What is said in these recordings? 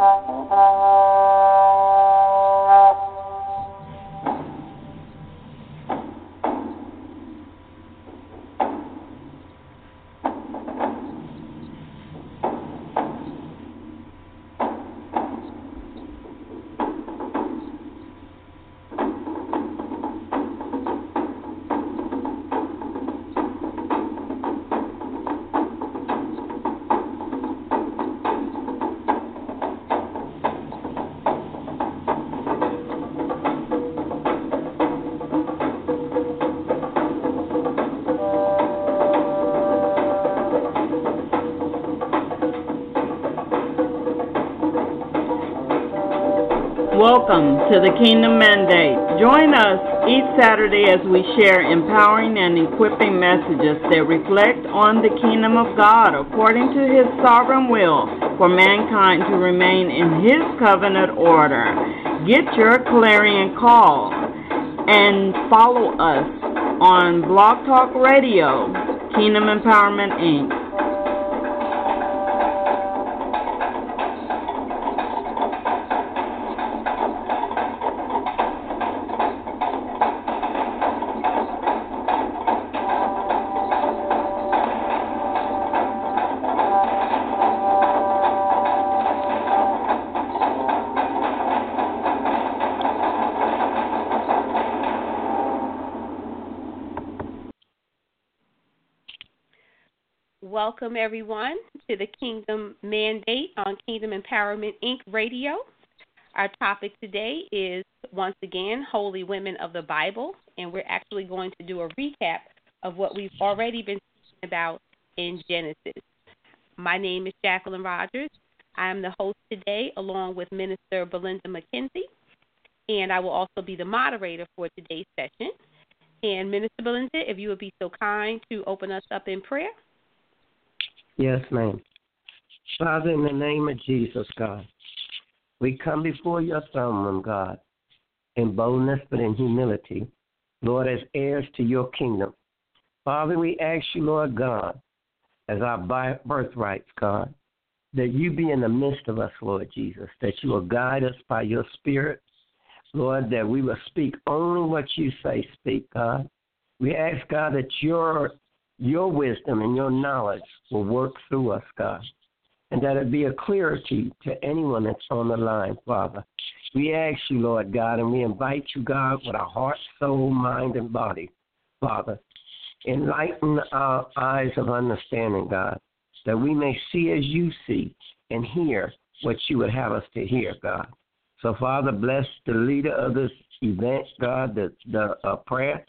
Thank you. To the Kingdom Mandate. Join us each Saturday as we share empowering and equipping messages that reflect on the kingdom of God according to His sovereign will for mankind to remain in His covenant order. Get your clarion call and follow us on Blog Talk Radio, Kingdom Empowerment Inc. Welcome, everyone, to the Kingdom Mandate on Kingdom Empowerment Inc. radio. Our topic today is once again Holy Women of the Bible, and we're actually going to do a recap of what we've already been speaking about in Genesis. My name is Jacqueline Rogers. I am the host today, along with Minister Belinda McKenzie, and I will also be the moderator for today's session. And Minister Belinda, if you would be so kind to open us up in prayer. Yes, ma'am. Father, in the name of Jesus, God, we come before your throne room, God, in boldness but in humility, Lord, as heirs to your kingdom. Father, we ask you, Lord God, as our birthrights, God, that you be in the midst of us, Lord Jesus, that you will guide us by your Spirit, Lord, that we will speak only what you say, speak, God. We ask, God, that your your wisdom and your knowledge will work through us, God, and that it be a clarity to anyone that's on the line, Father. We ask you, Lord God, and we invite you, God, with our heart, soul, mind, and body, Father. Enlighten our eyes of understanding, God, that we may see as you see and hear what you would have us to hear, God. So, Father, bless the leader of this event, God, the, the uh, prayer.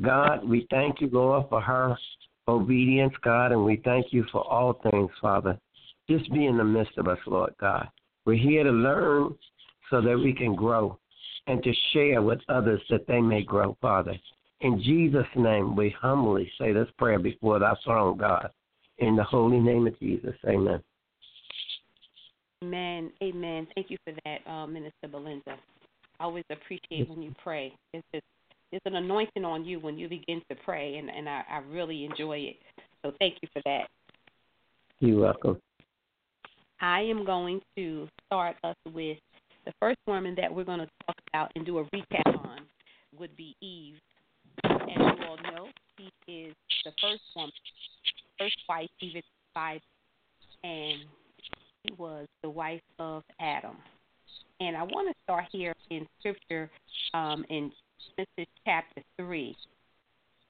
God, we thank you, Lord, for her obedience, God, and we thank you for all things, Father. Just be in the midst of us, Lord God. We're here to learn so that we can grow and to share with others that they may grow, Father. In Jesus' name, we humbly say this prayer before thy throne, God. In the holy name of Jesus, amen. Amen. Amen. Thank you for that, uh, Minister Belinda. I always appreciate when you pray. It's just there's an anointing on you when you begin to pray, and and I, I really enjoy it. So thank you for that. You're welcome. I am going to start us with the first woman that we're going to talk about and do a recap on would be Eve. As you all know, she is the first woman, first wife, even Bible, and she was the wife of Adam. And I want to start here in Scripture um, in Genesis chapter 3.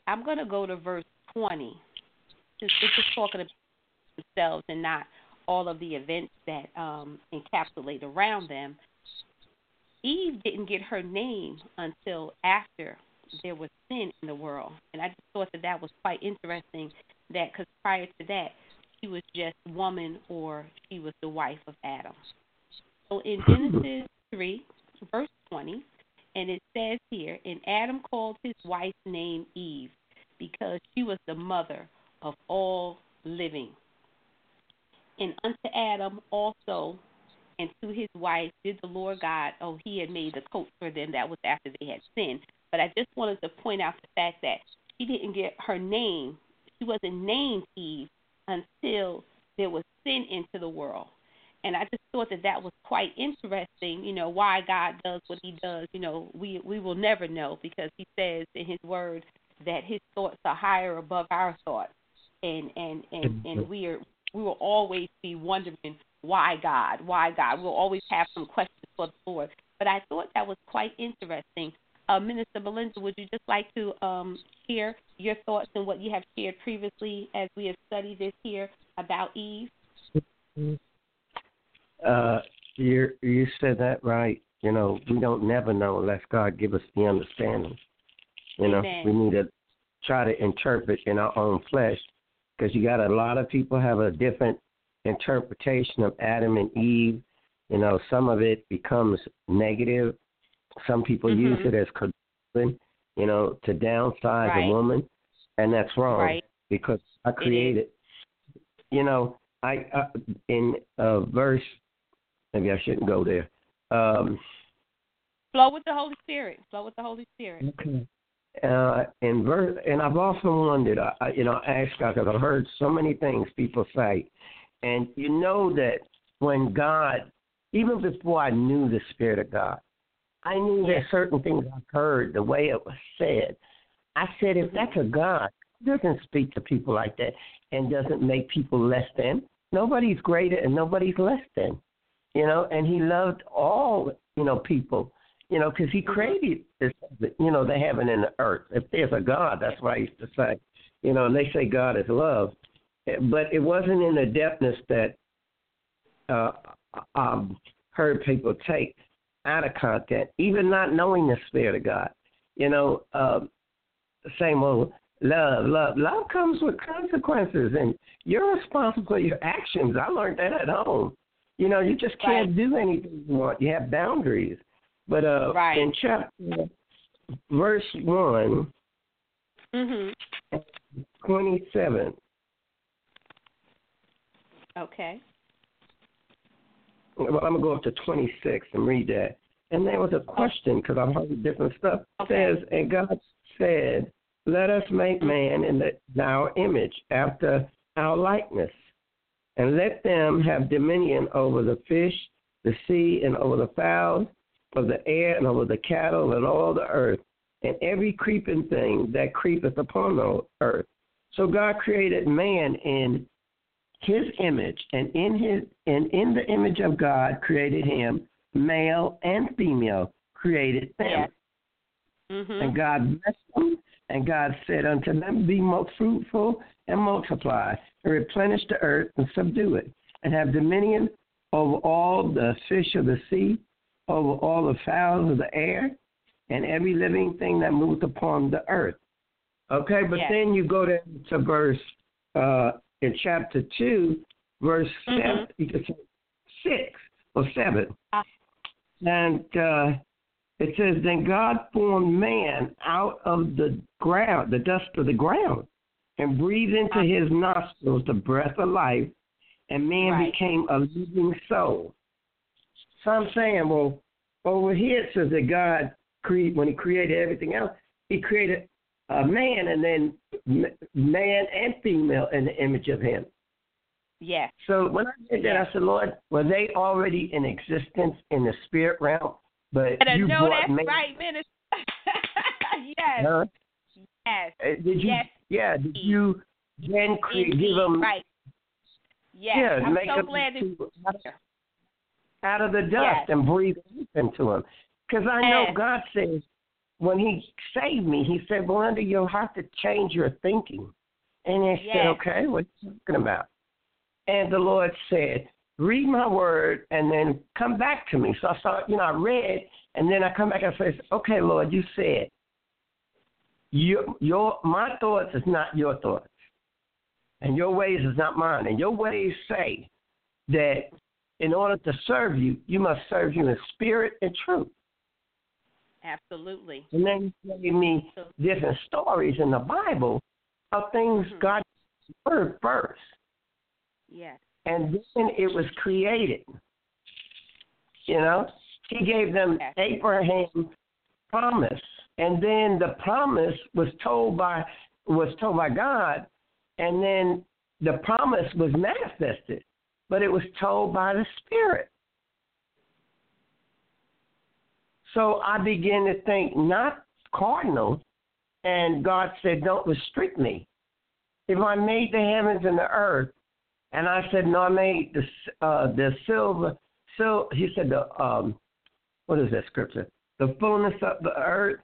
I'm going to go to verse 20. Just, it's just talking about themselves and not all of the events that um, encapsulate around them. Eve didn't get her name until after there was sin in the world. And I just thought that that was quite interesting that because prior to that, she was just woman or she was the wife of Adam. So in Genesis 3, verse 20, and it says here, and Adam called his wife's name Eve because she was the mother of all living. And unto Adam also and to his wife did the Lord God, oh, he had made the coat for them. That was after they had sinned. But I just wanted to point out the fact that she didn't get her name. She wasn't named Eve until there was sin into the world. And I just thought that that was quite interesting. You know why God does what He does. You know we we will never know because He says in His Word that His thoughts are higher above our thoughts, and and and and we are we will always be wondering why God, why God. We'll always have some questions for the Lord. But I thought that was quite interesting. Uh, Minister Belinda, would you just like to um, share your thoughts and what you have shared previously as we have studied this here about Eve? Uh, you you said that right. You know, we don't never know unless God give us the understanding. You know, Amen. we need to try to interpret in our own flesh because you got a lot of people have a different interpretation of Adam and Eve. You know, some of it becomes negative. Some people Mhm. use it as you know, to downsize Right. a woman, and that's wrong Right. because I created. You know, I uh, in uh, verse. Maybe I shouldn't go there. Um, Flow with the Holy Spirit. Flow with the Holy Spirit. Okay. Uh, in verse, and I've often wondered, I, I- you know, asked God because I've heard so many things people say, and you know that when God, even before I knew the Spirit of God, I knew Yes. that certain things I've heard, the way it was said. I said, if that's a God, He doesn't speak to people like that and doesn't make people less than. Nobody's greater and nobody's less than. You know, and He loved all, you know, people you know, because he created this, you know, the heaven and the earth. If there's a God, that's what I used to say. You know, and they say God is love, but it wasn't in the depthness that uh, um, heard people take out of content, even not knowing the Spirit of God. You know, um, same old love, love, love comes with consequences, and you're responsible for your actions. I learned that at home. You know, you just can't Right. do anything you want. You have boundaries. But uh, Right. in chapter verse one, Mhm. twenty-seven. Okay. Well, I'm gonna go up to twenty-six and read that. And there was a question because I've heard different stuff. It says, and God said, "Let us make man in the, in our image, after our likeness, and let them have dominion over the fish, the sea, and over the fowls of the air, and over the cattle, and all the earth, and every creeping thing that creepeth upon the earth." So God created man in his image, and in his and in the image of God created him, male and female created them. Yes. Mm-hmm. And. God blessed them, and God said unto them, Be most fruitful and multiply, and replenish the earth and subdue it, and have dominion over all the fish of the sea, over all the fowls of the air, and every living thing that moves upon the earth. Okay, but Yes. then you go down to verse uh, in chapter two, verse Mhm. seven, six or seven, Ah. and uh, it says, Then God formed man out of the ground, the dust of the ground, and breathed into his nostrils the breath of life, and man Right. became a living soul. So I'm saying, well, over here it says that God, cre- when he created everything else, he created a man and then man and female in the image of him. Yes. So when I did that, Yeah. I said, Lord, were they already in existence in the spirit realm? But Better you know brought that's man. right, minister. yes. Huh? Yes. Uh, Did you? Yes. Yeah. Did you then cre- Indeed. give them right. Yes. Yeah, I'm make so them glad to- out of the dust Yes. and breathe into them? Because I know Yes. God says when He saved me, He said, "Belinda, you'll have to change your thinking." And I said, "Okay, what are you talking about?" And the Lord said, "Read my word and then come back to me." So I started, you know, I read, and then I come back and say, "Okay, Lord, you said your your my thoughts is not your thoughts." and your ways is not mine. And your ways say that in order to serve you, you must serve you in spirit and truth. Absolutely. And then you gave me different stories in the Bible of things Mhm. God word first. Yes. And then it was created. You know? He gave them. Abraham promise. And then the promise was told by was told by God and then the promise was manifested. But it was told by the Spirit. So I began to think not cardinal, and God said, Don't restrict me. If I made the heavens and the earth, and I said, No, I made the uh, the silver, So he said the um what is that scripture? The fullness of the earth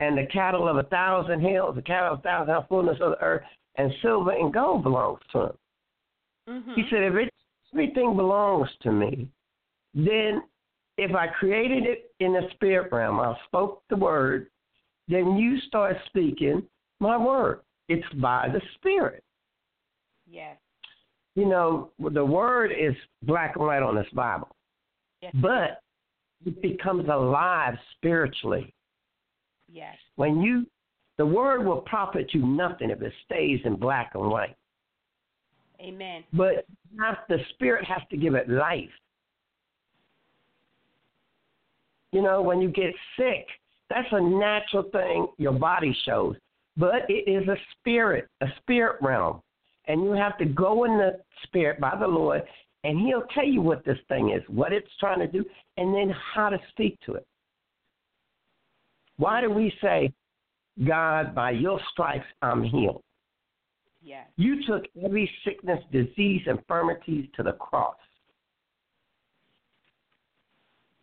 and the cattle of a thousand hills, the cattle of a thousand hills, fullness of the earth, and silver and gold belongs to him. Mhm. He said, if it, everything belongs to me, then if I created it in the spirit realm, I spoke the word, then you start speaking my word. It's by the spirit. Yes. You know, the word is black and white on this Bible, Yes. but it becomes alive spiritually. Yes. When you, the word will profit you nothing if it stays in black and white. Amen. But not, the spirit has to give it life. You know, when you get sick, that's a natural thing your body shows. But it is a spirit, a spirit realm. And you have to go in the spirit by the Lord, and He'll tell you what this thing is, what it's trying to do, and then how to speak to it. Why do we say, God, by your stripes, I'm healed? Yes. You took every sickness, disease, infirmity to the cross.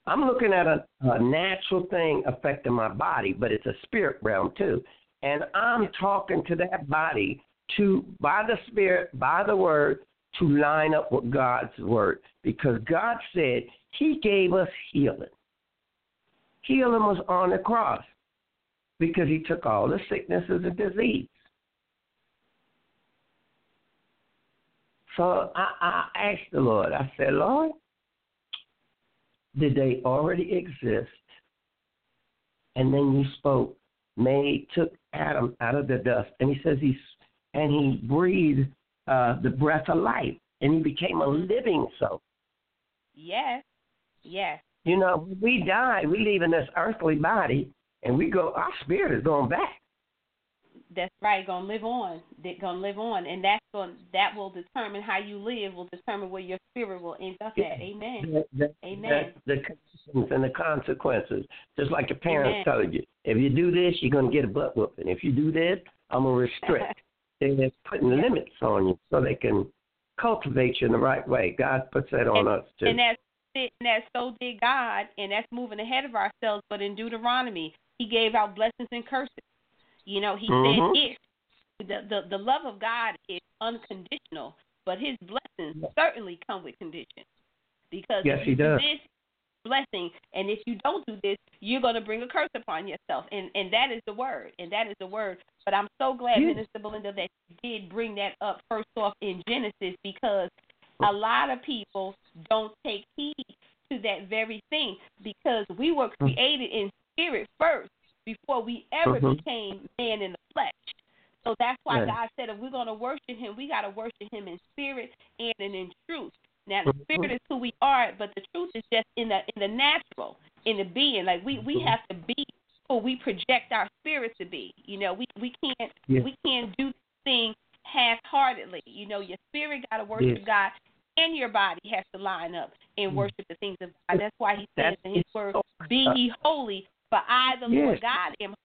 I'm looking at a, a natural thing affecting my body, but it's a spirit realm too. And I'm talking to that body to, by the spirit, by the word, to line up with God's word. Because God said He gave us healing. Healing was on the cross because He took all the sicknesses and disease. So I, I asked the Lord, I said, Lord, did they already exist? And then you spoke, made, took Adam out of the dust, and he says he, and he breathed uh, the breath of life, and he became a living soul. Yes. Yes. You know, we die, we leave in this earthly body, and we go, our spirit is going back. That's right. Gonna live on. They're gonna live on, and that's going that will determine how you live. Will determine where your spirit will end up at. Amen. The, the, Amen. The, the conditions and the consequences, just like your parents Amen. told you. If you do this, you're going to get a butt whooping. If you do this, I'm going to restrict. They're putting limits on you so they can cultivate you in the right way. God puts that on and, us too. And that's it, and that's so did God, and that's moving ahead of ourselves. But in Deuteronomy, He gave out blessings and curses. You know, He Mhm. said if the, the the love of God is unconditional, but His blessings certainly come with conditions. Because Yes, if He you do does. this blessing, and if you don't do this, you're going to bring a curse upon yourself, and and that is the word, and that is the word. But I'm so glad, Yeah. Minister Belinda, that you did bring that up first off in Genesis because a lot of people don't take heed to that very thing because we were Hmm. created in spirit first before we ever Mhm. became man in the flesh. So that's why Yeah. God said if we're going to worship Him, we got to worship Him in spirit and in truth. Now the Mhm. spirit is who we are, but the truth is just in the in the natural, in the being. Like we we Mhm. have to be who we project our spirit to be. You know, we we can't Yeah. we can't do things half-heartedly. You know, your spirit got to worship Yes. God, and your body has to line up and worship the things of God. That's why He says That's in His Word, "Be ye holy, for I, the Yes. Lord God, am."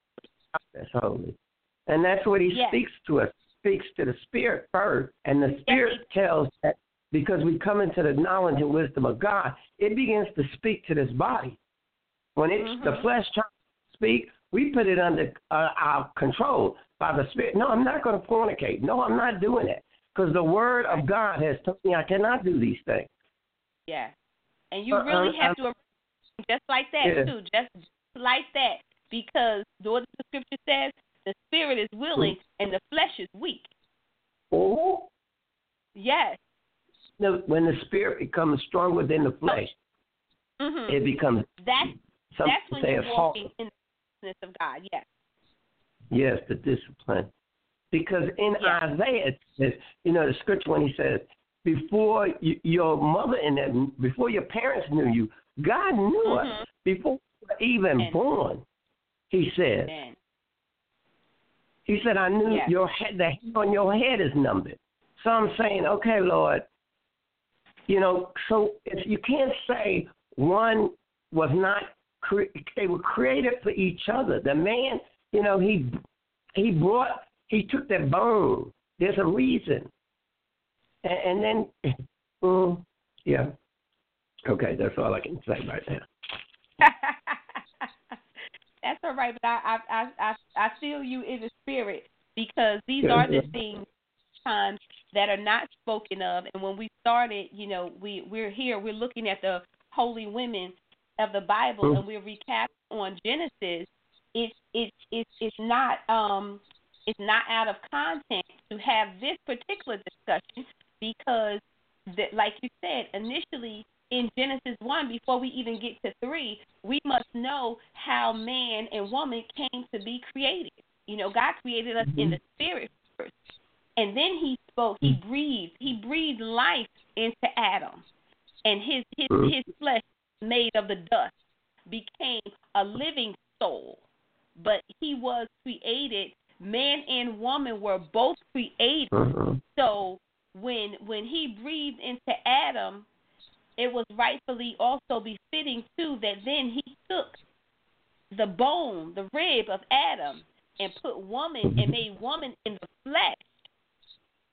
That's holy. And that's what he Yes. speaks to us. Speaks to the spirit first. And the spirit tells that because we come into the knowledge and wisdom of God, it begins to speak to this body. When it's the Mhm. flesh trying to speak, we put it under uh, our control by the spirit. No, I'm not going to fornicate. No, I'm not doing it. Because the word of God has told me I cannot do these things. Yeah, and you Uh, really uh, have uh, to just like that Yeah. too, just like that, because what the scripture says, the spirit is willing and the flesh is weak. Oh, Yes. No, when the spirit becomes stronger than the flesh, Mhm. it becomes That's that's when you're walking in the of God. Yes. Yes, the discipline. Because in Yeah. Isaiah, it says, you know, the scripture when he says, before you, your mother and before your parents knew you, God knew Mhm. us before we were even And- born. He said, Amen. He said, I knew Yes. your head, the hair on your head is numbered. So I'm saying, okay, Lord, you know, so if you can't say one was not, cre- they were created for each other. The man, you know, he he brought, he took that bone. There's a reason. And, and then, mm, yeah. Okay, that's all I can say right now. That's all right, but I I I I, feel you in the spirit because these Yeah, are the yeah. things times that are not spoken of. And when we started, you know, we we're here, we're looking at the holy women of the Bible, Mm. and we're recapping on Genesis. It's it's it's it's not um it's not out of context to have this particular discussion because that like you said initially in Genesis 1 before we even get to 3 we must know how man and woman came to be created. You know God created us in the spirit first. And then he spoke he breathed he breathed life into Adam. And his his Mhm. his flesh made of the dust became a living soul. But he was created man and woman were both created Mhm. so when when he breathed into Adam, it was rightfully also befitting too that then he took the bone, the rib of Adam, and put woman and made woman in the flesh.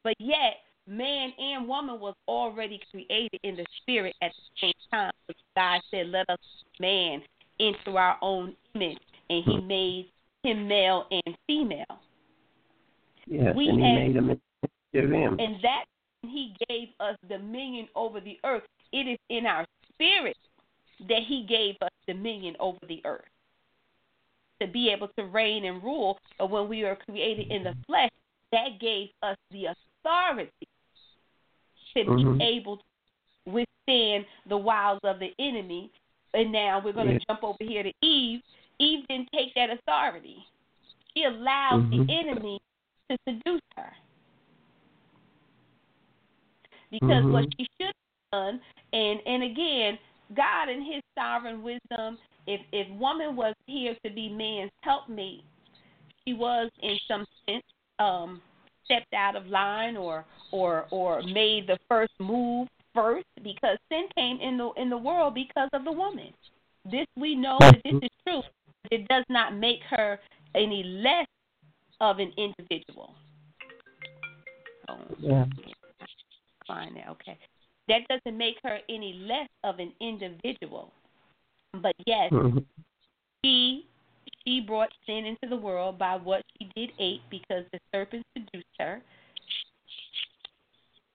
But yet man and woman was already created in the spirit at the same time. God said, Let us man into our own image and he made him male and female. Yes, We and he made him into him. And that he gave us dominion over the earth. It is in our spirit that he gave us dominion over the earth. To be able to reign and rule. But when we were created in the flesh, that gave us the authority to Mhm. be able to withstand the wiles of the enemy. And now we're going to Yeah. jump over here to Eve. Eve didn't take that authority. She allowed Mhm. the enemy to seduce her. Because what Mhm. she should have done, and and again, God in His sovereign wisdom, if if woman was here to be man's helpmate, she was in some sense um, stepped out of line or or or made the first move first because sin came in the in the world because of the woman. This we know that this is true. It does not make her any less of an individual. Oh, Yeah. fine there, okay. That doesn't make her any less of an individual. But yes, Mhm. she she brought sin into the world by what she did ate because the serpent seduced her.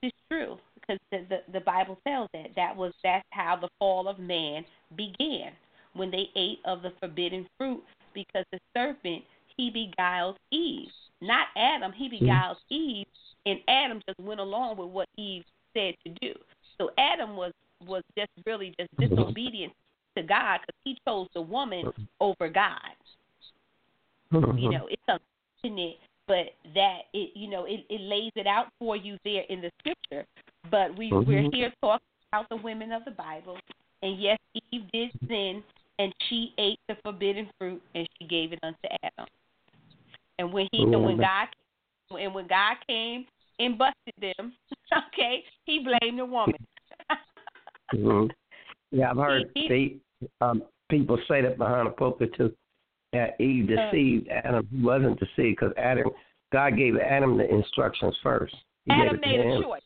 It's true because the, the the Bible tells that that was that's how the fall of man began when they ate of the forbidden fruit because the serpent he beguiled Eve, not Adam. He beguiled Eve, and Adam just went along with what Eve said to do. So Adam was was just really just disobedient to God because he chose the woman over God. You know, it's unfortunate, but that it you know it, it lays it out for you there in the scripture. But we we're Mhm. here talking about the women of the Bible, and yes, Eve did sin, and she ate the forbidden fruit, and she gave it unto Adam. And when he and when God and when God came and busted them, okay, he blamed the woman. Mhm. Yeah, I've heard He- um, people say that behind a pulpit too. That Eve Uh. deceived Adam. He wasn't deceived because Adam, God gave Adam the instructions first. He Adam gave it to made a him, choice.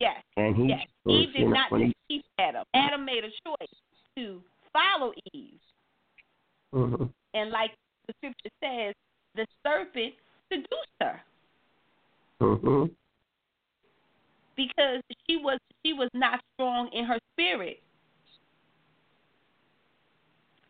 Yes. and he Yes. chose, Eve did not when he, deceive Adam. Adam made a choice to follow Eve. Mhm. And like the scripture says, the serpent seduced her Mhm. because she was she was not strong in her spirit.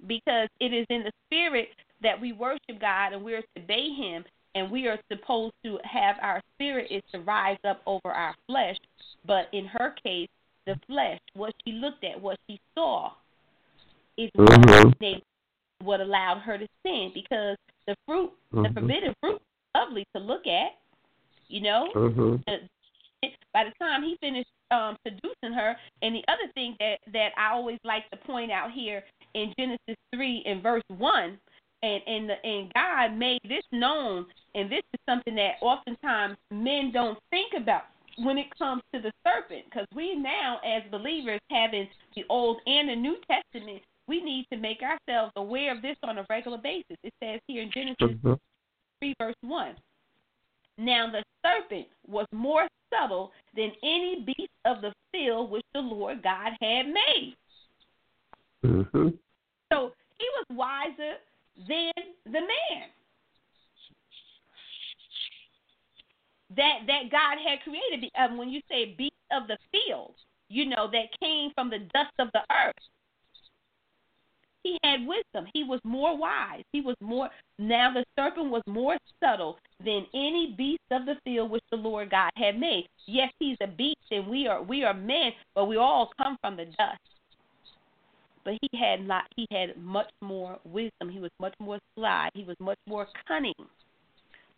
Because it is in the spirit that we worship God and we're to obey him and we are supposed to have our spirit is to rise up over our flesh. But in her case, the flesh, what she looked at, what she saw, is Mhm. what, what allowed her to sin because the fruit, the Mhm. forbidden fruit, lovely to look at, you know. Mhm. The- By the time he finished um, seducing her, and the other thing that that I always like to point out here in Genesis three and verse one, and and the, and God made this known, and this is something that oftentimes men don't think about when it comes to the serpent, because we now as believers having the Old and the New Testament, we need to make ourselves aware of this on a regular basis. It says here in Genesis Mhm. 3 verse 1. Now the serpent was more subtle than any beast of the field which the Lord God had made. Mhm. So he was wiser than the man that that God had created. Um, when you say beast of the field, you know that came from the dust of the earth. He had wisdom. He was more wise. He was more. Now the serpent was more subtle than any beast of the field which the Lord God had made. Yes, he's a beast, and we are we are men, but we all come from the dust. But he had not. He had much more wisdom. He was much more sly. He was much more cunning.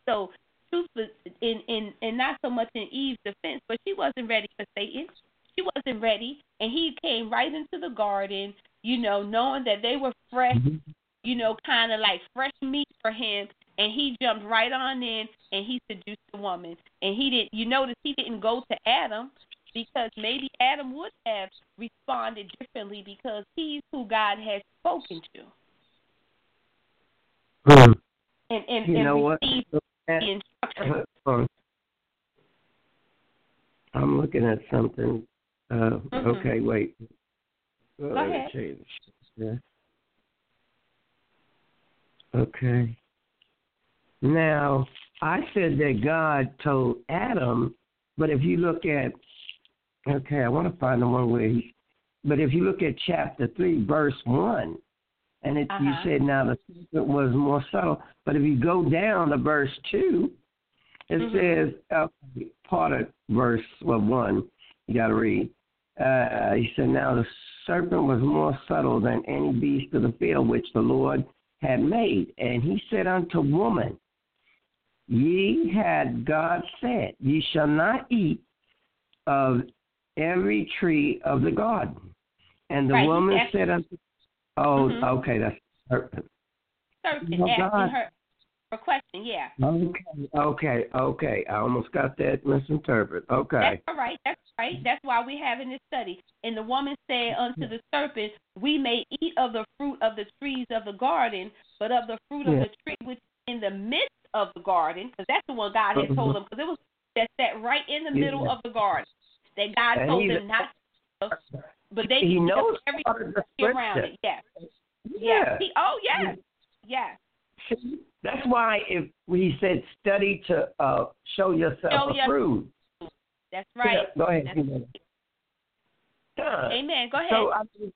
So, truth was in in and not so much in Eve's defense, but she wasn't ready for Satan. She wasn't ready, and he came right into the garden you know, knowing that they were fresh, you know, kind of like fresh meat for him, and he jumped right on in and he seduced the woman. And he didn't, you notice he didn't go to Adam because maybe Adam would have responded differently because he's who God has spoken to Hmm. and and, You and know what? received the instruction. I'm looking at something. Uh, Mhm. Okay, wait. Go ahead. Yeah. Okay. Now, I said that God told Adam, but if you look at, okay, I want to find the one where he, but if you look at chapter 3, verse 1, and it, you Uh-huh. said now the serpent was more subtle, but if you go down to verse 2, it Mhm. says, uh, part of verse well, 1, you got to read. Uh, he said, Now the serpent was more subtle than any beast of the field which the Lord had made. And he said unto woman, Ye had God said, Ye shall not eat of every tree of the garden. And the Right, woman said unto Oh, Mhm. okay, that's serpent. Serpent Oh, asking God. her a question, yeah. Okay, okay, okay. I almost got that misinterpreted. Okay. That's all right. That's right. That's why we're having this study. And the woman said unto the serpent, We may eat of the fruit of the trees of the garden, but of the fruit of the tree which is in the midst of the garden, because that's the one God had told Mhm. him, because it was that sat right in the Yeah. middle of the garden. That God And told them not to, but they he knows of every part of the around it. Yes. Yeah. Yes. He, oh, yes. Yes. That's why if he said study to uh, show yourself Show your- approved. That's right. Yeah, go ahead. That's- Yeah. Amen. Go ahead. So I mean,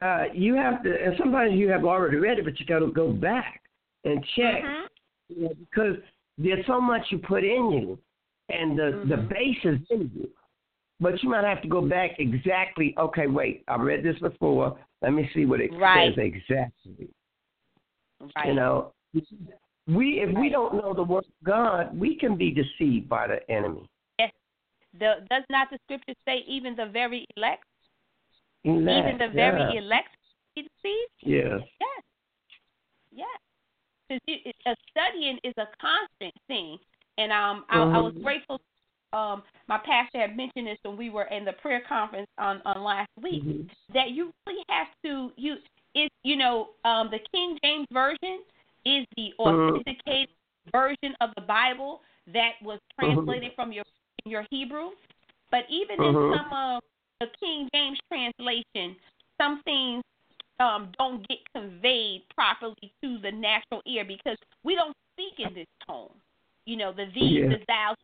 uh, you have to, and sometimes you have already read it, but you got to go back and check Mhm. you know, because there's so much you put in you, and the the Mhm. base is in you. But you might have to go back exactly. Okay, wait, I read this before. Let me see what it Right. says exactly. Right. You know, we if we don't know the word of God, we can be deceived by the enemy. The, does not the scripture say even the very elect, Elect, even the very yeah. elect be deceived? Yes. Yes. Yes. Because a studying is a constant thing, and um, I, I was Mhm. grateful. Um, my pastor had mentioned this when we were in the prayer conference on on last week. Mhm. That you really have to you is you know um the King James version is the Mhm. authenticated version of the Bible that was Mm-hmm. translated from your your Hebrew. But even in Mhm. some of the King James translation, some things um, don't get conveyed properly to the natural ear because we don't speak in this tone. You know, the these, Yeah. the thou.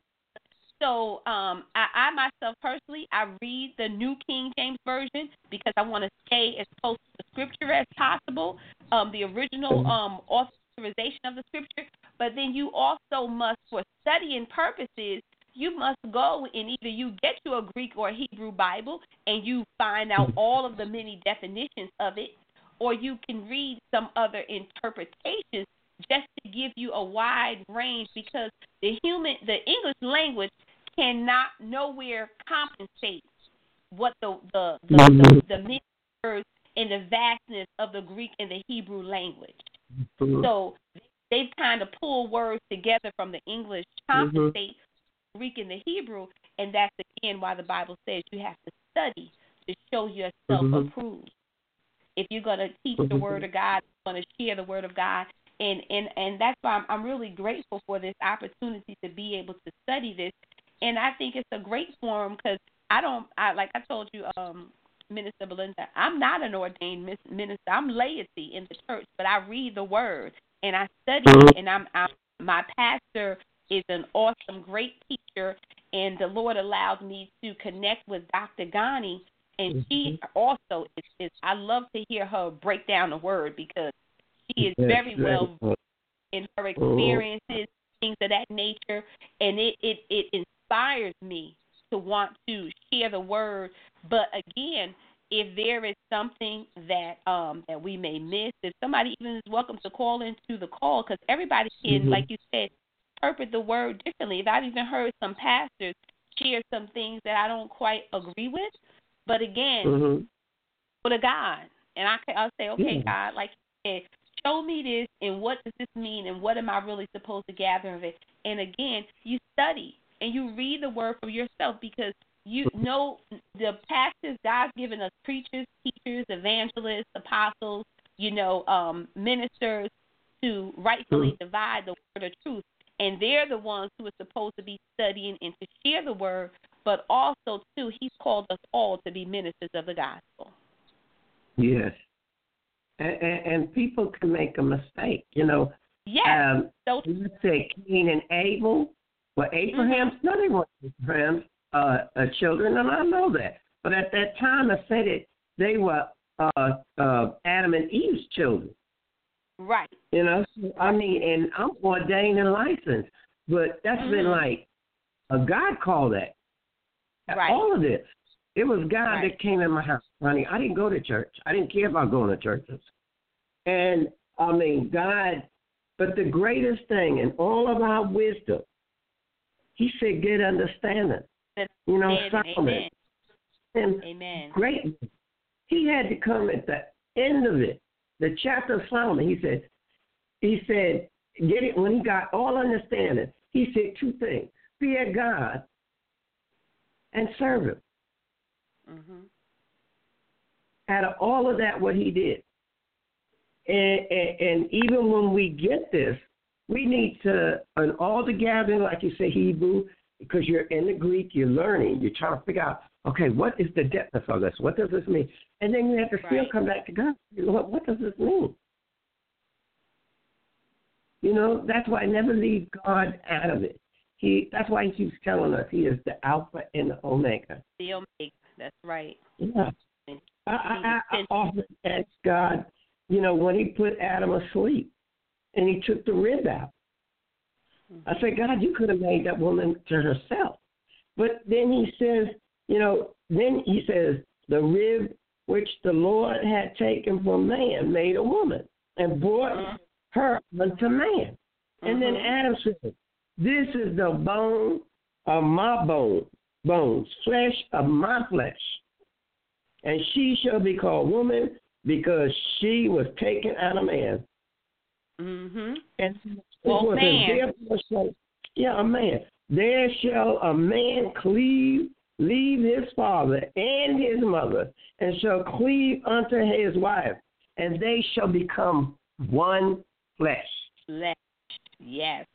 So um, I, I myself personally, I read the New King James version because I want to stay as close to the scripture as possible. Um, the original Mhm. um, authorization of the scripture, But then you also must, for studying purposes, you must go and either you get you a Greek or a Hebrew Bible and you find out all of the many definitions of it, or you can read some other interpretations just to give you a wide range because the human the English language cannot nowhere compensate what the the the, the, the many words and the vastness of the Greek and the Hebrew language. Mm-hmm. So they've kind of pulled words together from the English compensate mm-hmm. Greek and the Hebrew, and that's again why the Bible says you have to study to show yourself mm-hmm. approved. If you're going to teach the Word of God, you're going to share the Word of God, and and and that's why I'm, I'm really grateful for this opportunity to be able to study this, and I think it's a great forum because I don't I like I told you um Minister Belinda, I'm not an ordained minister. I'm laity in the church, but I read the Word and I study it, and I'm, I'm my pastor is an awesome, great teacher, and the Lord allowed me to connect with Dr. Ghani, and she mm-hmm. also is, is. I love to hear her break down the Word because she is very well in her experiences, things of that nature, and it it it inspires me to want to share the Word. But again, if there is something that um that we may miss, if somebody even is welcome to call into the call, because everybody can, mm-hmm. like you said, interpret the word differently. If I've even heard some pastors share some things that I don't quite agree with, but again, mm-hmm. for the God, and I I'll say, okay, God, like you said, show me this, and what does this mean, and what am I really supposed to gather of it? And again, you study and you read the word for yourself because you know the pastors God's given us preachers, teachers, evangelists, apostles, you know, um, ministers to rightfully mm-hmm. divide the word of truth. And they're the ones who are supposed to be studying and to share the word, but also too, He's called us all to be ministers of the gospel. Yes, and, and, and people can make a mistake, you know. Yes. Um, so, let's say Cain and Abel. Well, Abraham's mm-hmm. no, they weren't Abraham's uh, uh, children, and I know that. But at that time, I said it, they were uh, uh, Adam and Eve's children. Right. You know, I mean, and I'm ordained and licensed, but that's mm-hmm. been like a God called that. Right. All of this. It was God right. that came in my house, honey. I didn't go to church. I didn't care about going to churches. And I mean, God, but the greatest thing in all of our wisdom, He said, get understanding. You know, Solomon. And Amen. Great. He had to come at the end of it, the chapter of Solomon. He said, he said, get it when he got all understanding. He said two things: fear God and serve Him. Mm-hmm. Out of all of that, what he did, and, and, and even when we get this, we need to, an all together, like you say, Hebrew, because you're in the Greek, you're learning, you're trying to figure out, okay, what is the depth of this? What does this mean? And then you have to still come back to God. What, what does this mean? You know, that's why I never leave God out of it. He that's why he keeps telling us he is the Alpha and the Omega. The Omega, that's right. Yeah. I, I, I often ask God, you know, when he put Adam asleep and he took the rib out, I said, God, you could have made that woman to herself. But then he says, you know, then he says, the rib which the Lord had taken from man made a woman and brought uh-huh. her unto man. And then uh-huh. Adam said, This is the bone of my bone, bones, flesh of my flesh. And she shall be called woman because she was taken out of man. Mm-hmm. And well, man. yeah, a man. There shall a man cleave, leave his father and his mother, and shall cleave unto his wife, and they shall become one flesh. Flesh. Yes.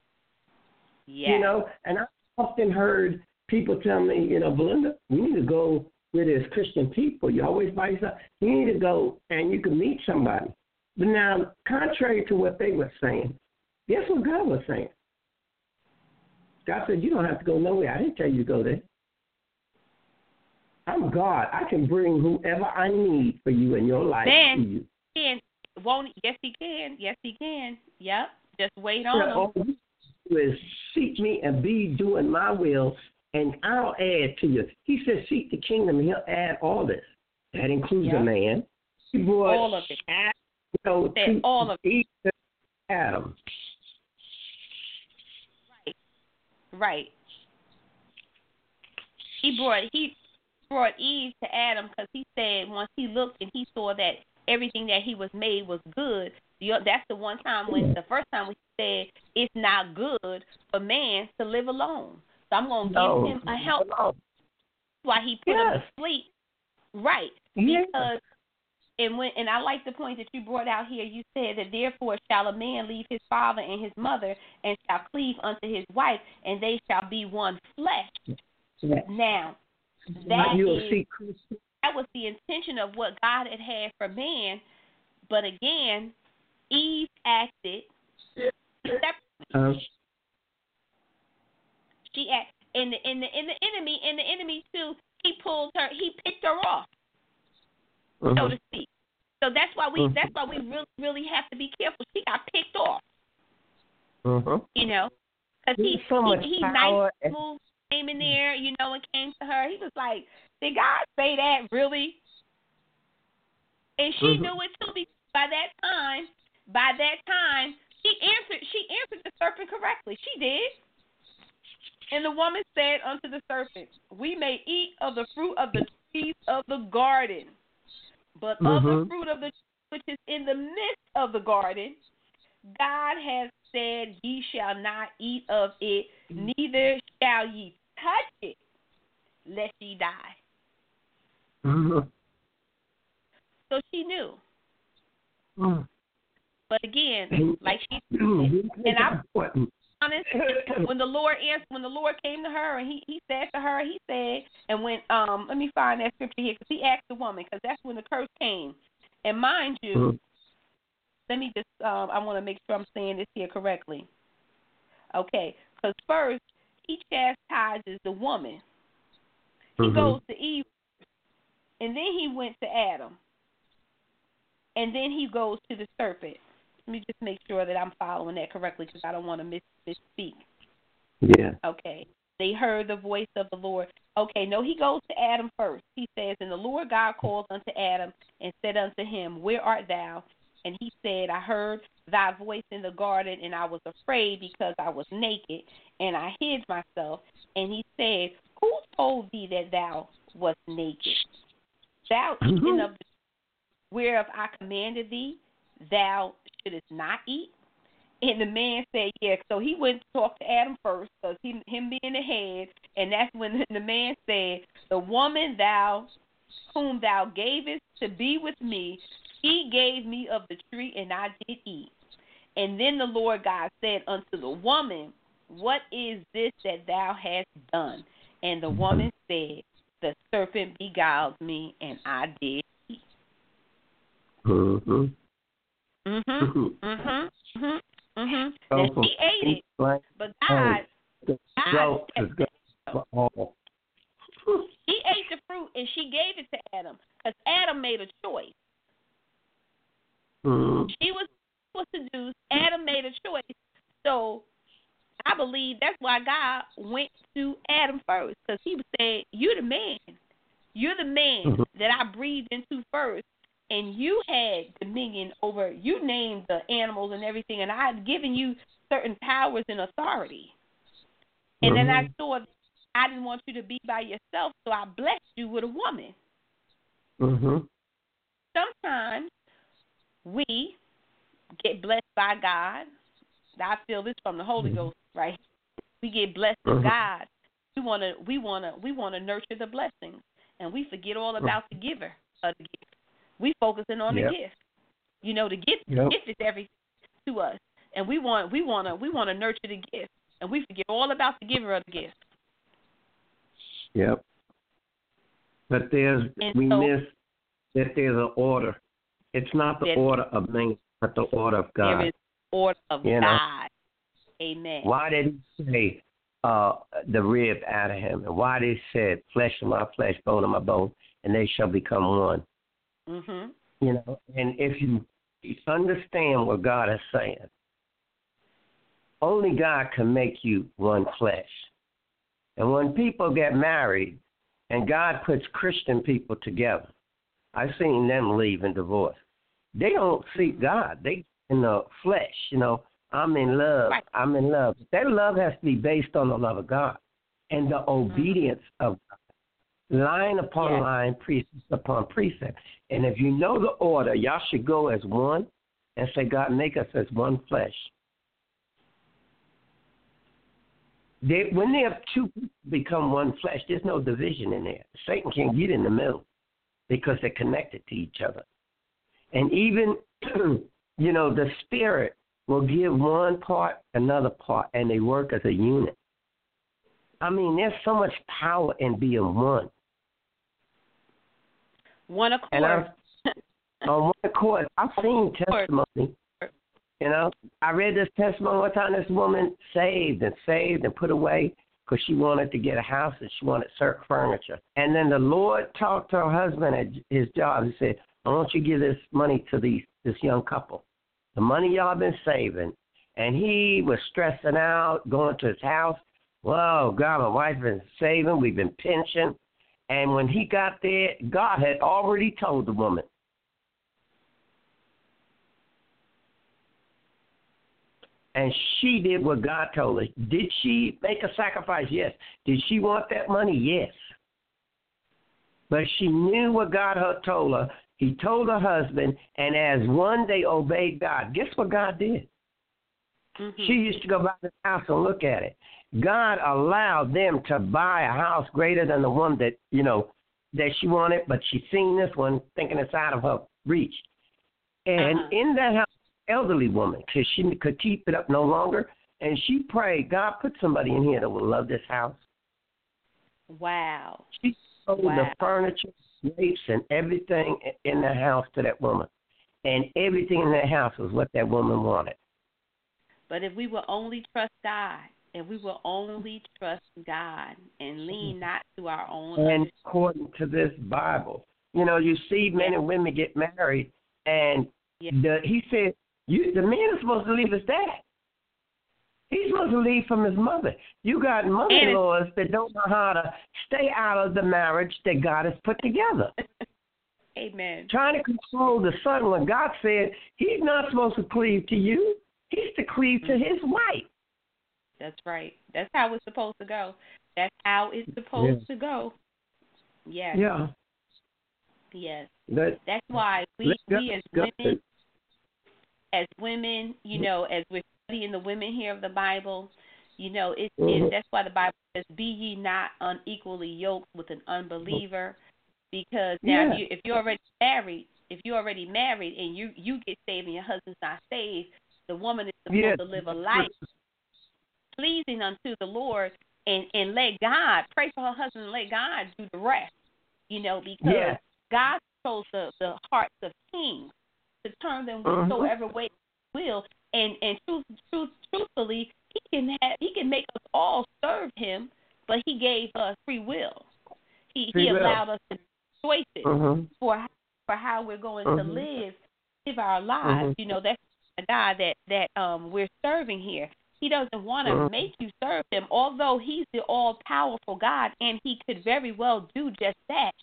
Yes. You know, and I often heard people tell me, you know, Belinda, we need to go with as Christian people. You always by yourself. You need to go and you can meet somebody. But now, contrary to what they were saying, guess what God was saying? God said, You don't have to go nowhere. I didn't tell you to go there. I'm God. I can bring whoever I need for you in your life then, to you. Can, won't yes he can. Yes he can. Yep. Just wait on Yeah, him. all you do is seek me and be doing my will, and I'll add to you. He says, seek the kingdom, and he'll add all this. That includes Yeah. a man. He brought All of it. Adam, you know, Said to all of to Adam. Right. He brought he brought Eve to Adam because he said once he looked and he saw that everything that he was made was good. That's the one time when the first time we said it's not good for man to live alone. So I'm gonna No, give him a help. Why he put him Yes. to sleep? Right. Yeah. Because and when and I like the point that you brought out here. You said that therefore shall a man leave his father and his mother and shall cleave unto his wife, and they shall be one flesh. Yeah. Now, that is- that was the intention of what God had had for man, but again, Eve acted separately. Uh, She act and the and the and the enemy and the enemy too. He pulled her. He picked her off. So mhm. to speak. So that's why we Mhm. that's why we really really have to be careful. She got picked off, Mhm. you know, because he so he, he nice and- smooth came in there, you know, and came to her. He was like, "Did God say that really?" And she Mhm. knew it too. Because by that time, by that time, she answered she answered the serpent correctly. She did. And the woman said unto the serpent, We may eat of the fruit of the trees of the garden, but of the Mhm. fruit of the which is in the midst of the garden, God has said, Ye shall not eat of it, neither shall ye touch it, lest ye die. Mhm. So she knew. Mhm. But again, like she and I'm- important. honest, when the Lord answered, when the Lord came to her and he he said to her, he said, and when um let me find that scripture here because he asked the woman because that's when the curse came, and mind you, Mhm. let me just um I want to make sure I'm saying this here correctly. Okay, because first he chastises the woman. He Mhm. goes to Eve, and then he went to Adam, and then he goes to the serpent. Let me just make sure that I'm following that correctly because I don't want to miss misspeak. Yeah. Okay. They heard the voice of the Lord. Okay, no, he goes to Adam first. He says, And the Lord God called unto Adam and said unto him, Where art thou? And he said, I heard thy voice in the garden, and I was afraid because I was naked, and I hid myself. And he said, Who told thee that thou wast naked? Thou eaten of the whereof I commanded thee, thou shouldest not eat. And the man said, "Yeah." So he went to talk to Adam first, because him, him being the head, and that's when the man said, "The woman thou, whom thou gavest to be with me, she gave me of the tree, and I did eat." And then the Lord God said unto the woman, What is this that thou hast done? And the woman said, The serpent beguiled me, and I did eat. Mhm. Mhm. Mhm. Mhm. Mhm. Mhm. So she ate it, but God, God result is good. She ate the fruit and she gave it to Adam because Adam made a choice. Mhm. She was was seduced. Adam made a choice. So I believe that's why God went to Adam first because he said, "You're the man. You're the man Mhm. that I breathed into first, and you had dominion over. You named the animals and everything, and I had given you certain powers and authority. And then I Mhm. saw I didn't want you to be by yourself, so I blessed you with a woman. Mhm. Sometimes we get blessed by God. I feel this from the Holy Ghost, right? We get blessed of Mhm. God. We wanna we wanna we wanna nurture the blessings and we forget all about the giver of the gift. We focusing on Yep. the gift. You know, the gift Yep. the gift is everything to us. And we want we wanna we wanna nurture the gift. And we forget all about the giver of the gift. Yep. But there's And we so- miss that there's an order. It's not the order of man, but the order of God. There is order of You know. God. Amen. Why did he say uh, the rib out of him? And why did he say flesh of my flesh, bone of my bone, and they shall become one? Mhm. You know, and if you understand what God is saying, only God can make you one flesh. And when people get married and God puts Christian people together, I've seen them leave and divorce. They don't seek God. They in the flesh, you know, I'm in love. Right. I'm in love. That love has to be based on the love of God and the obedience of God. Line upon Yes. line, precept upon precept. And if you know the order, y'all should go as one and say, God, make us as one flesh. They, when they have two become one flesh, there's no division in there. Satan can't get in the middle because they're connected to each other. And even, you know, the spirit will give one part another part, and they work as a unit. I mean, there's so much power in being one. One And accord. I've, on one accord, I've seen testimony. You know, I read this testimony one time. This woman saved and saved and put away because she wanted to get a house and she wanted certain furniture. And then the Lord talked to her husband at his job. He said, "I want you to give this money to these this young couple. The money y'all been saving." And he was stressing out, going to his house. Whoa, God, my wife has been saving. We've been pension. And when he got there, God had already told the woman, and she did what God told her. Did she make a sacrifice? Yes. Did she want that money? Yes. But she knew what God had told her. He told her husband, and as one, they obeyed God. Guess what God did? Mhm. She used to go by the house and look at it. God allowed them to buy a house greater than the one that, you know, that she wanted, but she seen this one thinking it's out of her reach. And Uh-huh. in that house, elderly woman, because she could keep it up no longer, and she prayed, God, put somebody in here that will love this house. Wow. She sold Wow. the furniture, slates, and everything in the house to that woman. And everything in that house was what that woman wanted. But if we will only trust God, if we will only trust God and lean mm-hmm. not to our own and according to this Bible. You know, you see men and women get married, and Yeah. the, he said, "You, the man is supposed to leave his dad. He's supposed to leave from his mother. You got mother-in-laws that don't know how to stay out of the marriage that God has put together, Amen. trying to control the son when God said he's not supposed to cleave to you. He's to cleave to mm. his wife. That's right. That's how it's supposed to go. That's how it's supposed to go. Yes. Yeah, Yes. that, That's why we we as women as women, you know, as we're studying the women here of the Bible, you know, it's, Mhm. it's that's why the Bible says, "Be ye not unequally yoked with an unbeliever," because now Yeah. if, you, if you're already married, if you're already married and you you get saved and your husband's not saved, the woman is supposed yeah, to live a life pleasing unto the Lord and and let God pray for her husband and let God do the rest. You know, because Yeah. God controls the the hearts of kings to turn them Mhm. whithersoever way he will. And and truth, truth, truthfully, he can have he can make us all serve him, but he gave us free will. He Free he will. allowed us to choices Mhm. for for how we're going to Mhm. live live our lives. You know, that's a God that that um we're serving here. He doesn't want to Mhm. make you serve him, although he's the all powerful God and he could very well do just that.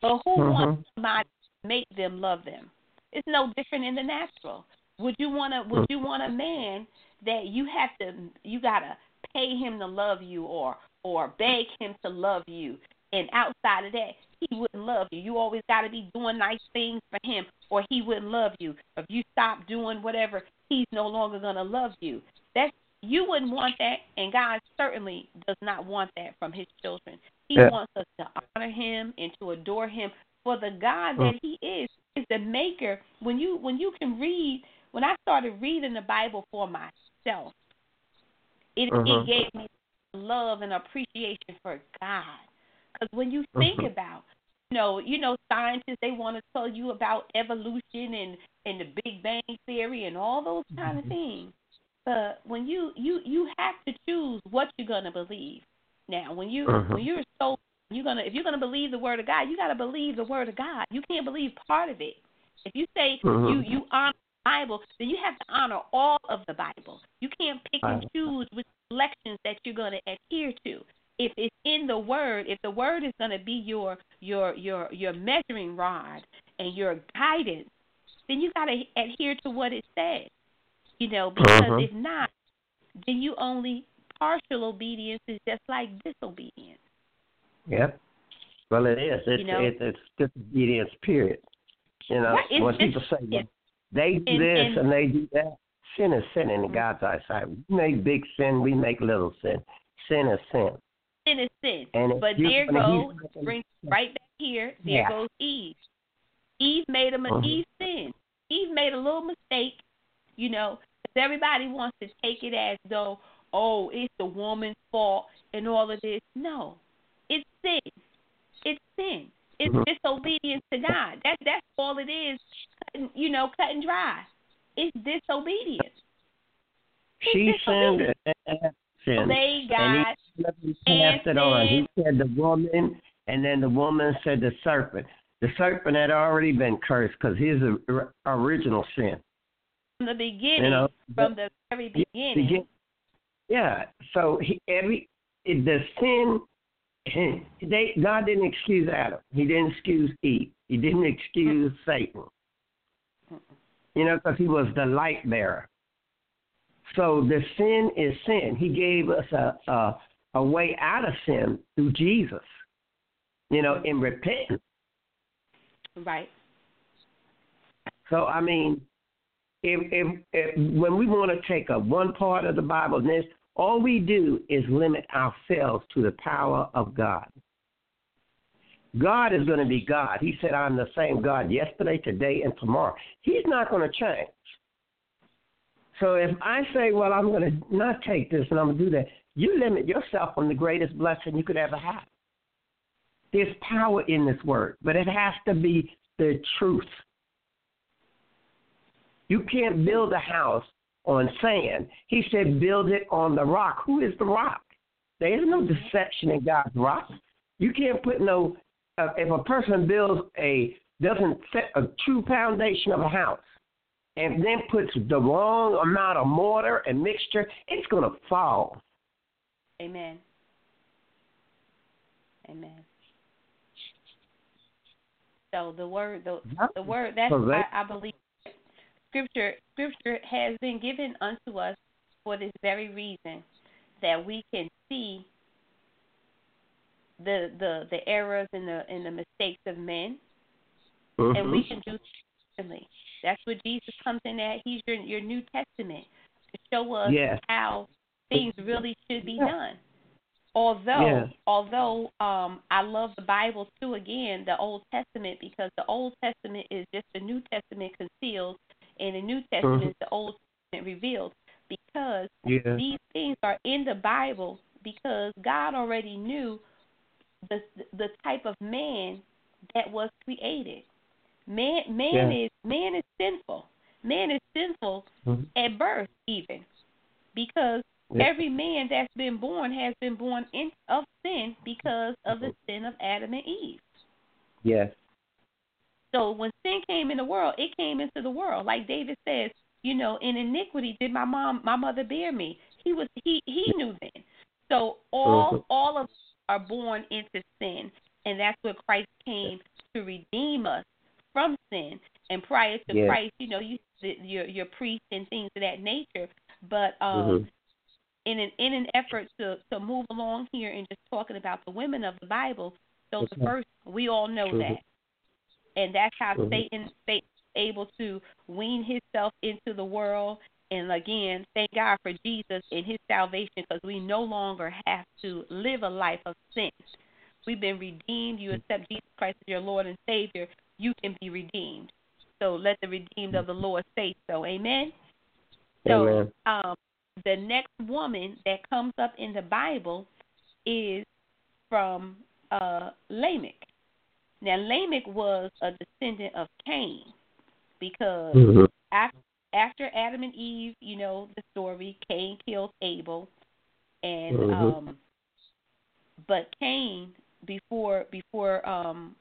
But who Mhm. wants somebody to make them love them? It's no different in the natural. Would you want to would you want a man that you have to you got to pay him to love you or or beg him to love you and outside of that he wouldn't love you. You always got to be doing nice things for him, or he wouldn't love you. If you stop doing whatever, he's no longer gonna love you. That's you wouldn't want that, and God certainly does not want that from His children. He Yeah. wants us to honor Him and to adore Him for the God mm. that He is. Is the Maker. When you when you can read, when I started reading the Bible for myself, it it mm-hmm. gave me love and appreciation for God. Because when you think Mhm. about, you know, you know, scientists they want to tell you about evolution and and the Big Bang theory and all those kind of mm-hmm. things. But when you you you have to choose what you're gonna believe. Now, when you Mhm. when you're so you're gonna if you're gonna believe the word of God, you got to believe the word of God. You can't believe part of it. If you say Mhm. you you honor the Bible, then you have to honor all of the Bible. You can't pick and choose which selections that you're going to adhere to. If it's in the Word, if the Word is going to be your your your your measuring rod and your guidance, then you got to adhere to what it says. You know, because Mhm. if not, then you only partial obedience is just like disobedience. Yep. Well, it is. It's You know? it's, it's disobedience. Period. You know, Right, when people say disobedience. they do And- this and- and they do that, sin is sin in God's eyesight. We make big sin, we make little sin. Sin is sin. Sin is sin. And But you- there goes, he's bring right back here, there Yeah. goes Eve. Eve made a Mhm. Eve sin. Eve made a little mistake, you know, everybody wants to take it as though, oh, it's the woman's fault and all of this. No, it's sin. It's sin. It's Mhm. disobedience to God. That's that's all it is. You know, cut and dry. It's disobedience. She sinned and sinned. Obey And God. he passed it on. He said the woman, and then the woman said the serpent. The serpent had already been cursed because his or- original sin. From the beginning, You know, from the very beginning. Begin- Yeah. So he, every the sin, they God didn't excuse Adam. He didn't excuse Eve. He didn't excuse Satan. You know, because he was the light bearer. So the sin is sin. He gave us a, a a way out of sin through Jesus. You know, in repentance. Right. So I mean, if, if, if when we want to take a one part of the Bible, this all we do is limit ourselves to the power of God. God is going to be God. He said, "I'm the same God yesterday, today, and tomorrow." He's not going to change. So if I say, "Well, I'm going to not take this and I'm going to do that," you limit yourself on the greatest blessing you could ever have. There's power in this word, but it has to be the truth. You can't build a house on sand. He said, build it on the rock. Who is the rock? There is no deception in God's rock. You can't put no. Uh, if a person builds a doesn't set a true foundation of a house, and then puts the wrong amount of mortar and mixture, it's going to fall. Amen. Amen. So the word, the the word that's So they- I, I believe scripture scripture has been given unto us for this very reason that we can see the the the errors and the and the mistakes of men and we Mhm. can do differently. That's what Jesus comes in at. He's your your New Testament to show us Yes. how things really should be done. Although Yeah. although um I love the Bible too again, the Old Testament because the Old Testament is just the New Testament concealed and the New Testament Mhm. the Old Testament revealed because Yeah. these things are in the Bible because God already knew the the type of man that was created. Man man Yeah. is man is sinful. Man is sinful Mhm. at birth even. Because Yeah. every man that's been born has been born in of sin because of the sin of Adam and Eve. Yes. So when sin came in the world, it came into the world. Like David says, you know, in iniquity did my mom my mother bear me. He was he he knew then. So all Mhm. all of us are born into sin and that's what Christ came to redeem us from sin. And prior to Yes. Christ, you know, you your your priest and things of that nature. But um Mhm. in an in an effort to to move along here and just talking about the women of the Bible. So the first we all know Mhm. that, and that's how Mhm. Satan Satan is able to wean himself into the world. And again, thank God for Jesus and His salvation because we no longer have to live a life of sin. We've been redeemed. You accept Jesus Christ as your Lord and Savior, you can be redeemed. So let the redeemed of the Lord say so. Amen. So Amen. um, the next woman that comes up in the Bible is from uh, Lamech. Now Lamech was a descendant of Cain because Mhm. after after Adam and Eve, you know the story. Cain killed Abel, and Mhm. um, but Cain before before um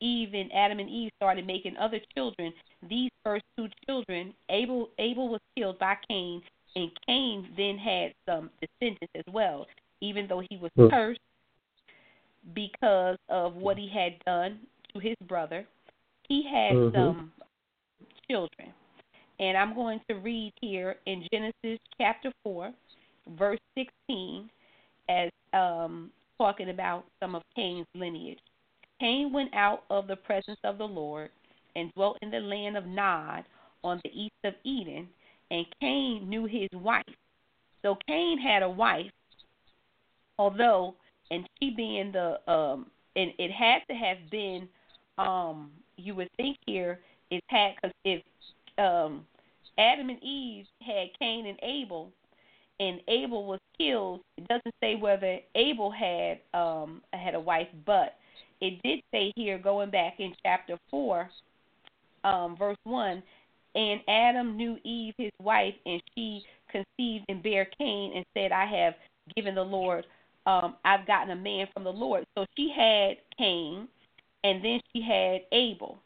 Eve and Adam and Eve started making other children, these first two children, Abel Abel was killed by Cain, and Cain then had some descendants as well, even though he was Hmm. cursed because of what he had done to his brother. He had Mhm. some children. And I'm going to read here in Genesis chapter 4, verse 16, as um, talking about some of Cain's lineage. Cain went out of the presence of the Lord and dwelt in the land of Nod on the east of Eden, and Cain knew his wife. So Cain had a wife, although, and she being the, um, and it had to have been, um, you would think here, it had, because if um, Adam and Eve had Cain and Abel, and Abel was killed. It doesn't say whether Abel had um had a wife, but it did say here, going back in chapter four, um, verse one, and Adam knew Eve his wife, and she conceived and bare Cain, and said, I have given the Lord, um, I've gotten a man from the Lord. So she had Cain, and then she had Abel.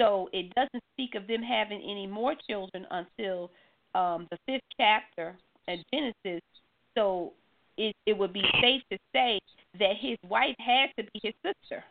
So it doesn't speak of them having any more children until um, the fifth chapter of Genesis. So it it would be safe to say that his wife had to be his sister.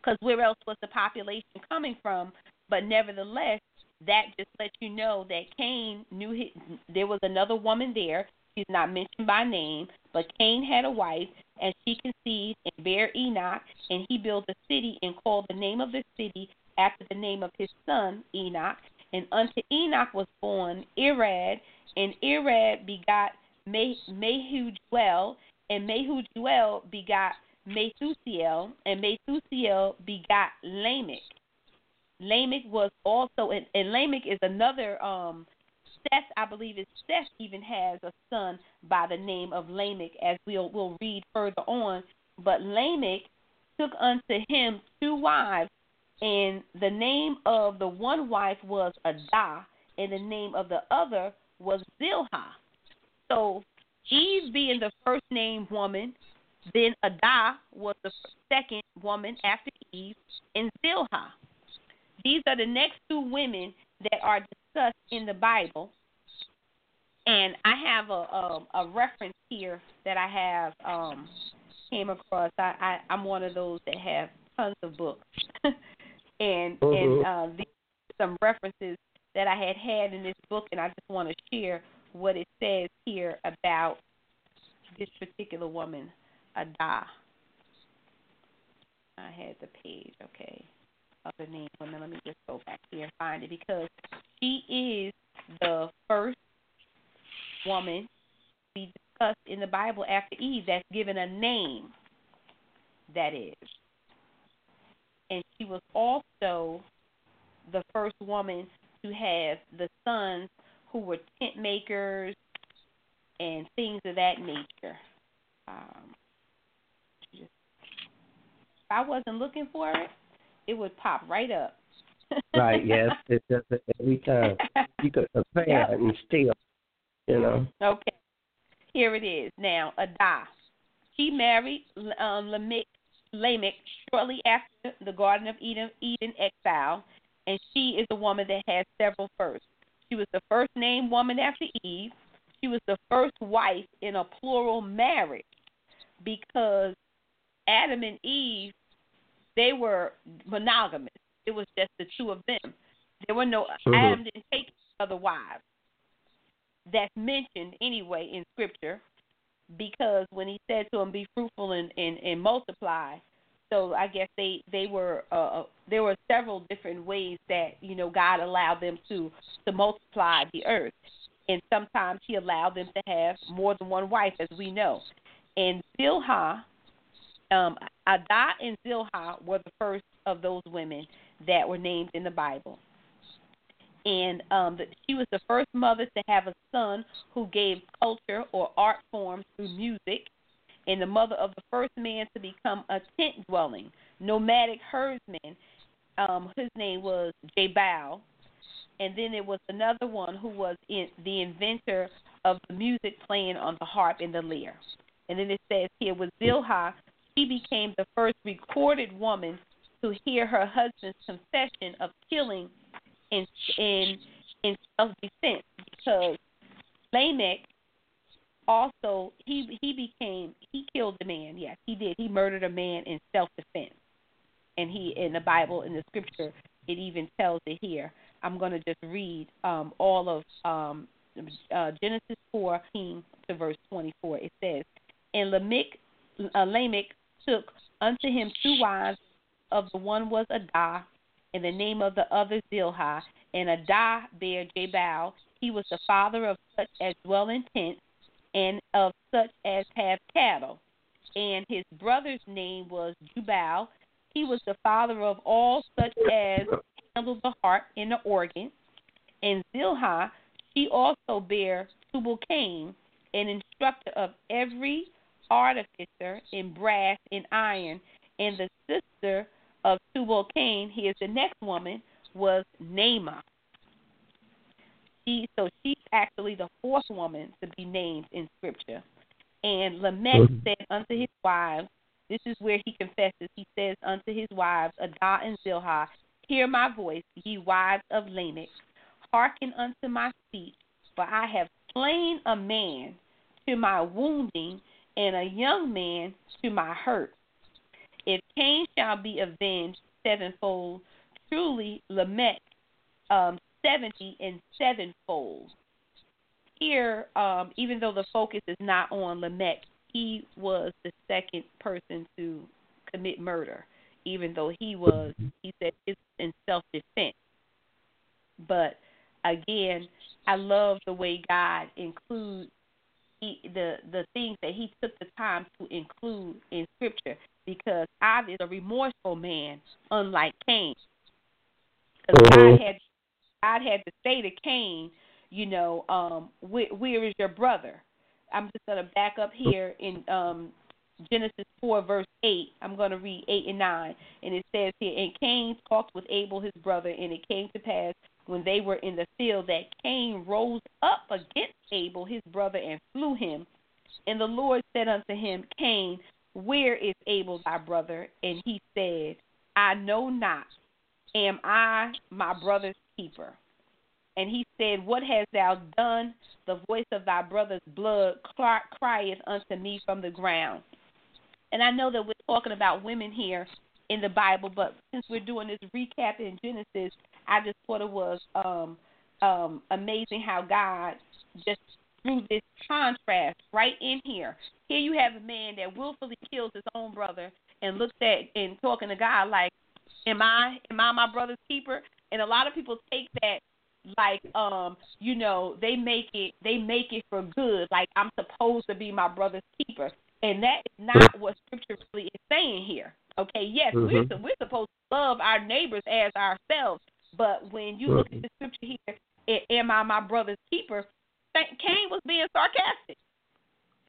Because where else was the population coming from? But nevertheless, that just lets you know that Cain knew his, there was another woman there. She's not mentioned by name, but Cain had a wife, and she conceived and bare Enoch, and he built a city and called the name of the city after the name of his son Enoch. And unto Enoch was born Irad, and Irad begot Mehujael, and Mehujael begot Methusael, and Methusael begot Lamech. Lamech was also, and, and Lamech is another. Um, Seth, I believe, is Seth even has a son by the name of Lamech, as we'll we'll read further on. But Lamech took unto him two wives, and the name of the one wife was Adah, and the name of the other was Zillah. So Eve being the first named woman, then Adah was the second woman after Eve, and Zillah. These are the next two women that are discussed in the Bible. And I have a a, a reference here that I have um, came across. I, I I'm one of those that have tons of books, and Mhm. and uh, these are some references that I had had in this book, and I just want to share what it says here about this particular woman, Adah. I had the page, okay, of the name woman. Let me just go back here and find it because she is the first woman be discussed in the Bible after Eve that's given a name. That is, and she was also the first woman to have the sons who were tent makers and things of that nature. Um, just, if I wasn't looking for it, it would pop right up. Right, yes. It's just that every time you could compare Yep. and still, you know. Okay. Here it is. Now, Adah. She married um, Lamech, Lamech shortly after the Garden of Eden, Eden exile, and she is a woman that has several firsts. She was the first named woman after Eve. She was the first wife in a plural marriage because Adam and Eve, they were monogamous. It was just the two of them. There were no Mhm. Adam didn't take other wives. That's mentioned anyway in Scripture, because when he said to them, "Be fruitful and and, and multiply," so I guess they they were uh, there were several different ways that you know God allowed them to to multiply the earth, and sometimes He allowed them to have more than one wife, as we know. And Zillah, um, Adah and Zillah were the first of those women that were named in the Bible. And um, she was the first mother to have a son who gave culture or art forms through music, and the mother of the first man to become a tent dwelling, nomadic herdsman. Um, his name was Jabal. And then there was another one who was in, the inventor of the music playing on the harp and the lyre. And then it says here with Zillah, she became the first recorded woman to hear her husband's confession of killing in in in self defense because Lamech also he he became he killed a man. Yes, he did. He murdered a man in self defense. And he in the Bible in the scripture it even tells it here. I'm going to just read um, all of um, uh, Genesis 14 to verse 24. It says, And Lamech, uh, Lamech took unto him two wives. Of the one was Adah, and the name of the other Zillah. And Adah bare Jabal. He was the father of such as dwell in tents, and of such as have cattle. And his brother's name was Jubal. He was the father of all such as handle the heart and the organ. And Zillah, she also bare Tubal Cain, an instructor of every artificer in brass and iron. And the sister of Tubal Cain, he is the next woman, was Naamah. She, so she's actually the fourth woman to be named in Scripture. And Lamech mm-hmm. said unto his wives, this is where he confesses. He says unto his wives, Adah and Zillah, Hear my voice, ye wives of Lamech. Hearken unto my speech, for I have slain a man to my wounding, and a young man to my hurt. If Cain shall be avenged sevenfold, truly Lamech um, seventy and sevenfold. Here, um, even though the focus is not on Lamech, he was the second person to commit murder, even though he was, he said, it's in self defense. But again, I love the way God includes he, the the things that He took the time to include in Scripture, because Ab is a remorseful man, unlike Cain. Because God mm-hmm. had God had to say to Cain, you know, um, where, where is your brother? I'm just to back up here in um, Genesis 4, verse 8. I'm going to read 8 and 9. And it says here, And Cain talked with Abel his brother, and it came to pass when they were in the field that Cain rose up against Abel his brother and slew him. And the Lord said unto him, Cain, where is Abel thy brother? And he said, I know not. Am I my brother's keeper? And he said, What hast thou done? The voice of thy brother's blood crieth unto me from the ground. And I know that we're talking about women here in the Bible, but since we're doing this recap in Genesis, I just thought it was um, um, amazing how God just threw this contrast right in here. Here you have a man that willfully kills his own brother and looks at and talking to God like, "Am I am I my brother's keeper?" And a lot of people take that like um you know they make it they make it for good like i'm supposed to be my brother's keeper and that is not what scripture really is saying here okay yes mm-hmm. we're we're supposed to love our neighbors as ourselves but when you look at the scripture here am i my brother's keeper cain was being sarcastic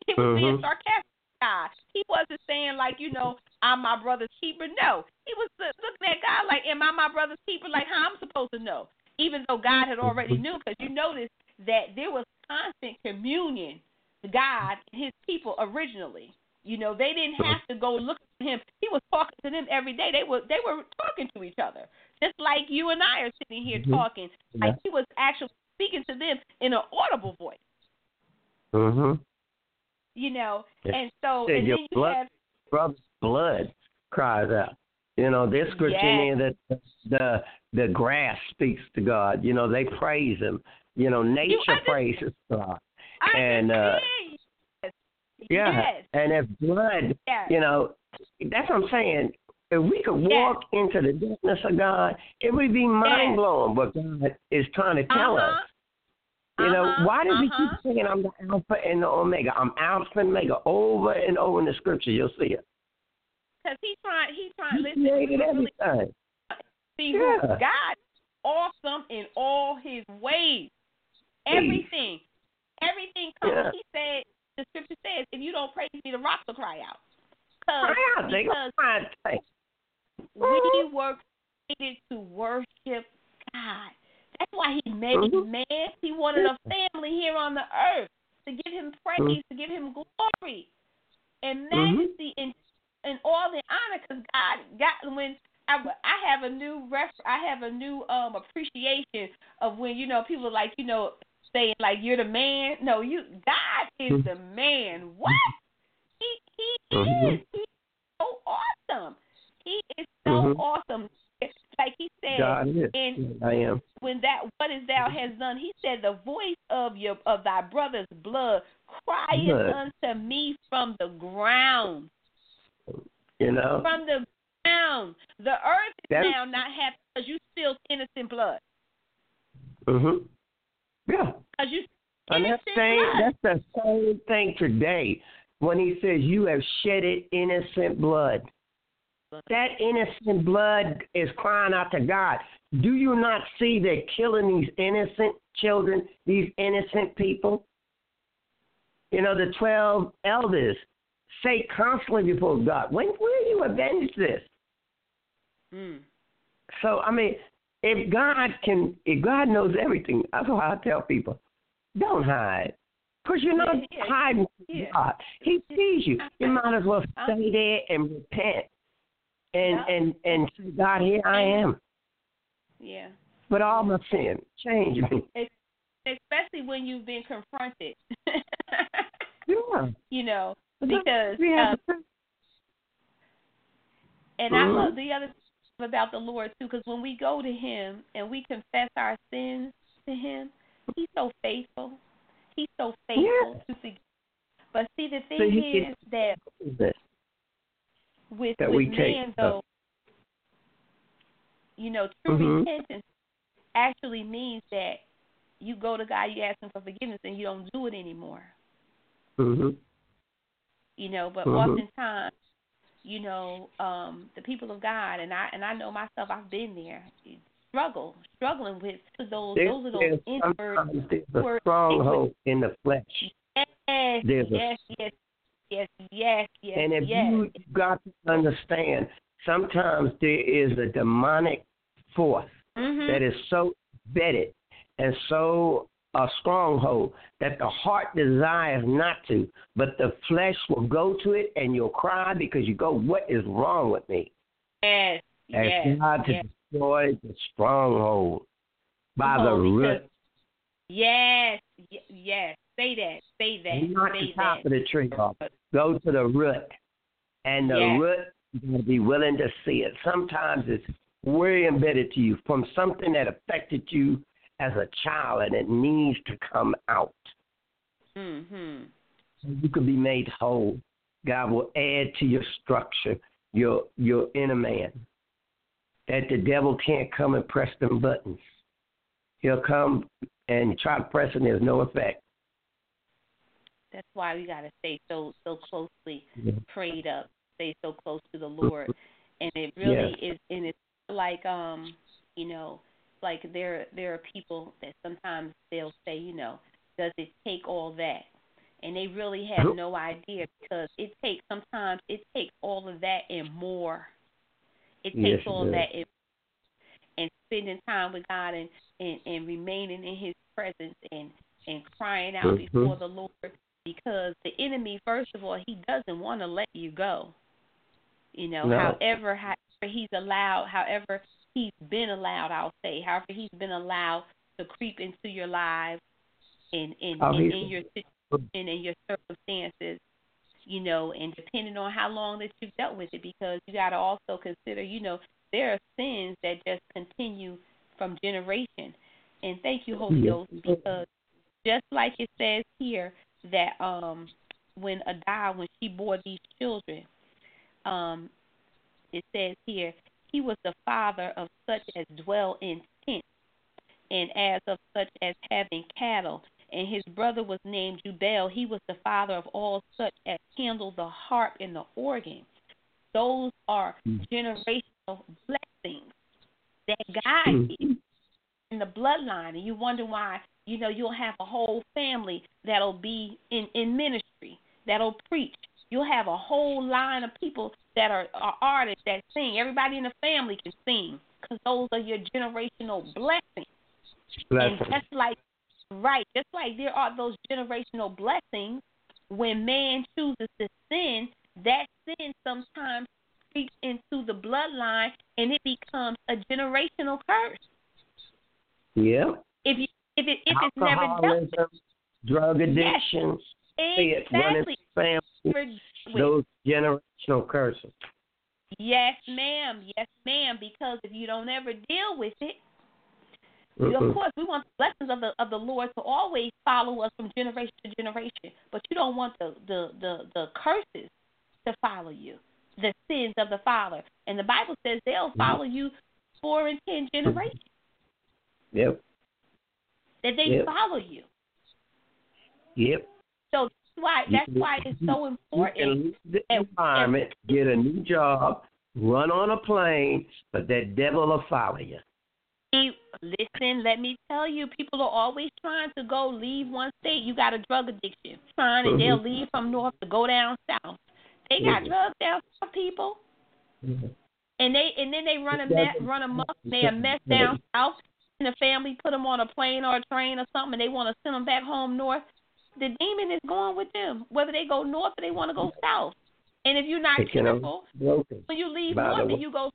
he was mm-hmm. being sarcastic God. He wasn't saying like, you know, I'm my brother's keeper. No, he was looking at God like, am I my brother's keeper? Like, how I'm supposed to know? even though God had already knew, because you notice that there was constant communion with God and His people originally. You know, they didn't have to go look at him. He was talking to them every day. They were they were talking to each other, just like you and I are sitting here mm-hmm. talking. Yeah. Like he was actually speaking to them in an audible voice. Mhm. You know, and so and your then you blood, have brother's blood cries out. You know, this scripture yes. that the the grass speaks to God. You know, they praise Him. You know, nature you praises God. I and uh, yes. Yeah, yes. and if blood, yes. you know, that's what I'm saying. If we could walk into the darkness of God, it would be mind blowing what God is trying to tell uh-huh. us. You know, uh-huh. why does uh-huh. he keep saying I'm the Alpha and the Omega? I'm Alpha and Omega over and over in the scripture. You'll see it. Because he's trying, he's trying. He listen, created everything. See, yeah. God awesome in all His ways. Everything, everything comes. Yeah. He said, the Scripture says, if you don't praise me, the rocks will cry out. Cry out, they because we were created to worship God. That's why He made mm-hmm. man. He wanted a family here on the earth to give Him praise, mm-hmm. to give Him glory and majesty mm-hmm. and and all the honor because God got when I, I have a new ref I have a new um appreciation of when you know people are like you know saying like you're the man. No, you God is Mm-hmm. the man. What? He he Mhm. is. He's so awesome. He is so Mhm. awesome. Like he said, God is. and I am. when that what is thou has done, he said, the voice of your of thy brother's blood crieth Blood. unto me from the ground, You know. from the ground. The earth is That's- now not happy because you spilled innocent blood. Mhm. Yeah. Because you And that's same, that's the same thing today when he says you have shedded innocent blood. That innocent blood is crying out to God. Do you not see they're killing these innocent children, these innocent people? You know, the 12 elders say constantly before God, when will you avenge this? Mm. So, I mean, if God can, if God knows everything, that's why I tell people, don't hide. Because you're not Yeah, yeah. hiding from Yeah. God. He sees you. You might as well stay there and repent and, Yeah. and, and say, God, here I am. Yeah. But all my sin, change me. Especially when you've been confronted. Yeah. you know, because have um, And I love the other about the Lord too, because when we go to Him and we confess our sins to Him, He's so faithful. He's so faithful to forgive. But see, the thing So is that this. with that with we man though, you know, true Mhm. repentance actually means that you go to God, you ask Him for forgiveness, and you don't do it anymore. hmm you know but Mhm. oftentimes you know um the people of god and i and i know myself i've been there struggle struggling with those There, those are those inward there's a stronghold in the flesh. yes there's a- yes yes yes yes yes And if yes you got to understand, sometimes there is a demonic force Mhm. that is so vetted and so a stronghold that the heart desires not to, but the flesh will go to it and you'll cry because you go, What is wrong with me? yes Ask yes God to yes. destroy the stronghold by the root. yes yes say that say that Not say the top that of the tree off. Go to the root. And the Yes. root, to be willing to see it. Sometimes it's way embedded to you from something that affected you as a child and it needs to come out. mhm So you can be made whole. God will add to your structure, your your inner man. That the devil can't come and press them buttons. He'll come and try to press and there's no effect. that's why we got to stay so so closely Yeah. prayed up, stay so close to the Lord, and it really is. And it's like um, you know, like there there are people that sometimes they'll say, you know, does it take all that? And they really have no idea because it takes sometimes it takes all of that and more. It takes Yes, all does. that and, and spending time with God and, and and remaining in His presence and and crying out Mhm. before the Lord because the enemy, first of all, he doesn't want to let you go. You know, No. however, however he's allowed, however he's been allowed, I'll say, however he's been allowed to creep into your lives and in Oh, in, in your situation and your circumstances, you know, and depending on how long that you've dealt with it, because you got to also consider, you know, there are sins that just continue from generation. And thank you, Holy Yes. Ghost, because just like it says here that um when Adah when she bore these children, um it says here he was the father of such as dwell in tents, and as of such as having cattle. And his brother was named Jubal. He was the father of all such as handle the harp and the organ. Those are hmm. generational blessings that God hmm. gives in the bloodline, and you wonder why you know you'll have a whole family that'll be in in ministry that'll preach. You'll have a whole line of people that are, are artists that sing. Everybody in the family can sing because those are your generational blessings. Blessing. And just like right, just like there are those generational blessings when man chooses to sin, that sin sometimes creeps into the bloodline and it becomes a generational curse. Yeah. If you if it if it's never dealt with. drug addiction, yes, exactly. family, those generational curses. Yes, ma'am. Yes, ma'am. Because if you don't ever deal with it, Mm-mm. of course we want the blessings of the of the Lord to always follow us from generation to generation. But you don't want the the the, the curses to follow you, the sins of the father. And the Bible says they'll Mm-hmm. follow you four and ten generations. Yep. That they Yep. follow you. Yep. So why that's why it's so You important. can And- environment, get a new job, run on a plane, but that devil will follow you. Listen, let me tell you, people are always trying to go leave one state. You got a drug addiction, trying and they'll Mhm. leave from north to go down south. They got Mhm. drugs down south, people, and they and then they run a mess, run a muck, they a mess down south, and the family put them on a plane or a train or something, and they want to send them back home north. The demon is going with them, whether they go north or they want to go south. And if you're not careful, when you leave by the north and you go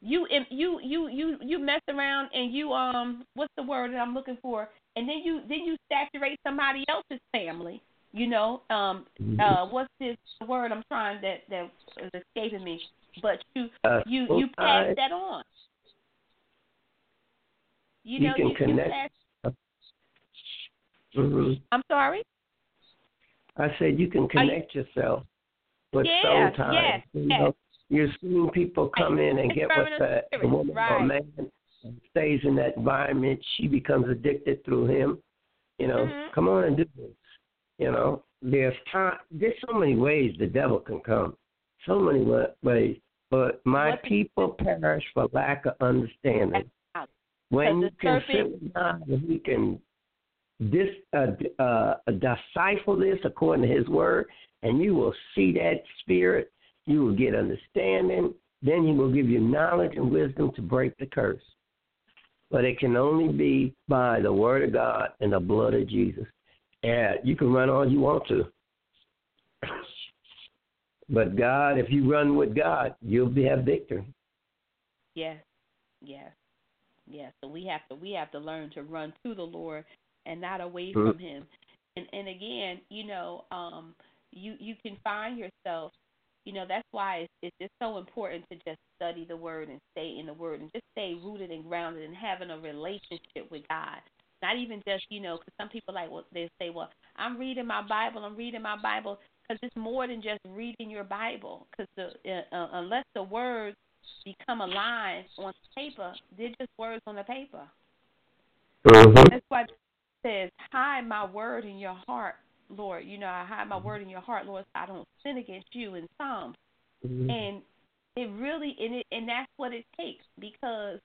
you you you you you mess around and you um what's the word that I'm looking for? And then you then you saturate somebody else's family you know? Um Mm-hmm. uh what's this word I'm trying that that is escaping me? But you Uh, you you pass sometimes that on. You You know can you, connect- you pass, hmm I'm sorry I said you can connect yourself with Yeah, sometimes. yes, you yes. know, you're seeing people come in and get with Discerning the, of the woman or man stays in that environment. She becomes addicted through him. You know, Mhm. come on and do this. You know, there's time. There's so many ways the devil can come. So many ways. But my people perish for lack of understanding. When you can serpent- sit with God and He can dis, uh, uh, this according to His word, and you will see that spirit. You will get understanding. Then He will give you knowledge and wisdom to break the curse. But it can only be by the word of God and the blood of Jesus. And you can run all you want to. But God, if you run with God, you'll be have victory. Yes, yes, yes. So we have to we have to learn to run to the Lord and not away Mhm. from Him. And and again, you know, um, you you can find yourself. You know, that's why it's, it's just so important to just study the Word and stay in the Word and just stay rooted and grounded and having a relationship with God. Not even just you know, because some people like well they say, well, I'm reading my Bible, I'm reading my Bible, because it's more than just reading your Bible. Because the uh, uh, unless the words become alive on paper, they're just words on the paper. That's why says, hide my word in your heart, Lord. You know, I hide my word in your heart, Lord, so I don't sin against you in Psalms. And it really, and it, and that's what it takes because,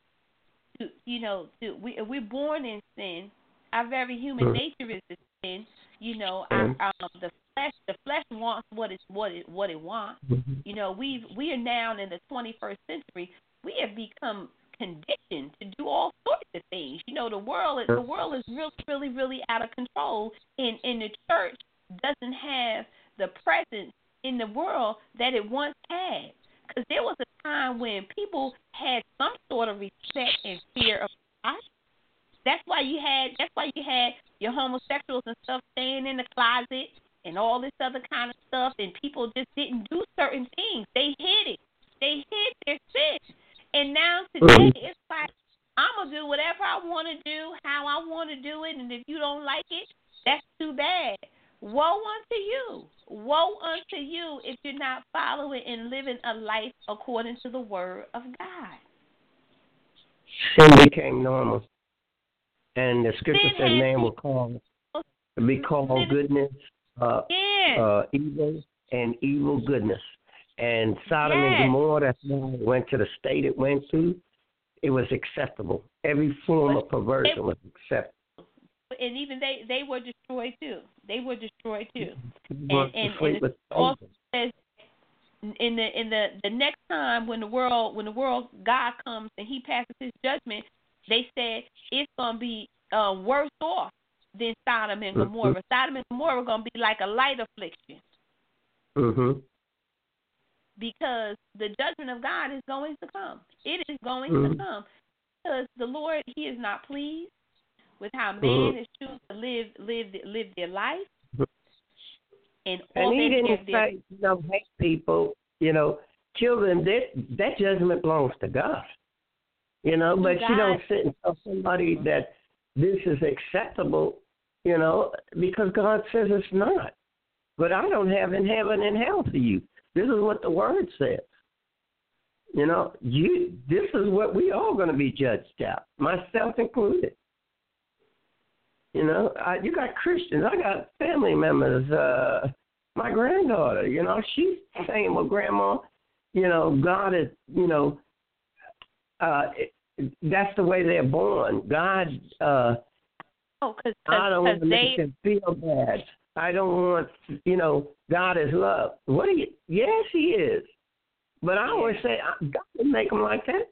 you know, to, we we're born in sin. Our very human nature is to sin. You know, our, um, the flesh, the flesh wants what it what it what it wants. You know, we we are now in the 21st century. We have become conditioned to do all sorts of things. You know, the world the world is really, really, really out of control, and and the church doesn't have the presence in the world that it once had. Because there was a time when people had some sort of respect and fear of God. That's why you had. That's why you had your homosexuals and stuff staying in the closet and all this other kind of stuff, and people just didn't do certain things. They hid it. They hid their sin. And now today it's like I'm gonna do whatever I want to do, how I want to do it, and if you don't like it, that's too bad. Woe unto you. Woe unto you if you're not following and living a life according to the word of God. Sin became normal. And the scripture Sin said man will call be called goodness uh, Yeah. uh, evil and evil goodness. And Sodom and Gomorrah, that's why it went to the state it went to. It was acceptable. Every form of perversion was acceptable. and even they they were destroyed too. They were destroyed too. But and- and was also says in the in the the next time when the world when the world God comes and He passes His judgment, they said it's gonna be uh, worse off than Sodom and Mhm. Gomorrah. Sodom and Gomorrah are gonna be like a light affliction. Mhm. Because the judgment of God is going to come. It is going Mhm. to come because the Lord He is not pleased with how man Mhm. is choosing to live live live their life, and all And he didn't say, you know, hate people, you know, children, that, that judgment belongs to God. You know, but you don't sit and tell somebody that this is acceptable, you know, because God says it's not. But I don't have in heaven and hell for you. This is what the word says. You know, you this is what we all going to be judged out, myself included. You know, I, you got Christians. I got family members. Uh, my granddaughter, you know, she's saying, "Well, Grandma, you know, God is, you know, uh, it, that's the way they're born. God, uh, oh, because I don't want to they make them feel bad. I don't want, you know, God is love. What do you? Yes, He is. But I always say, God didn't make them like that.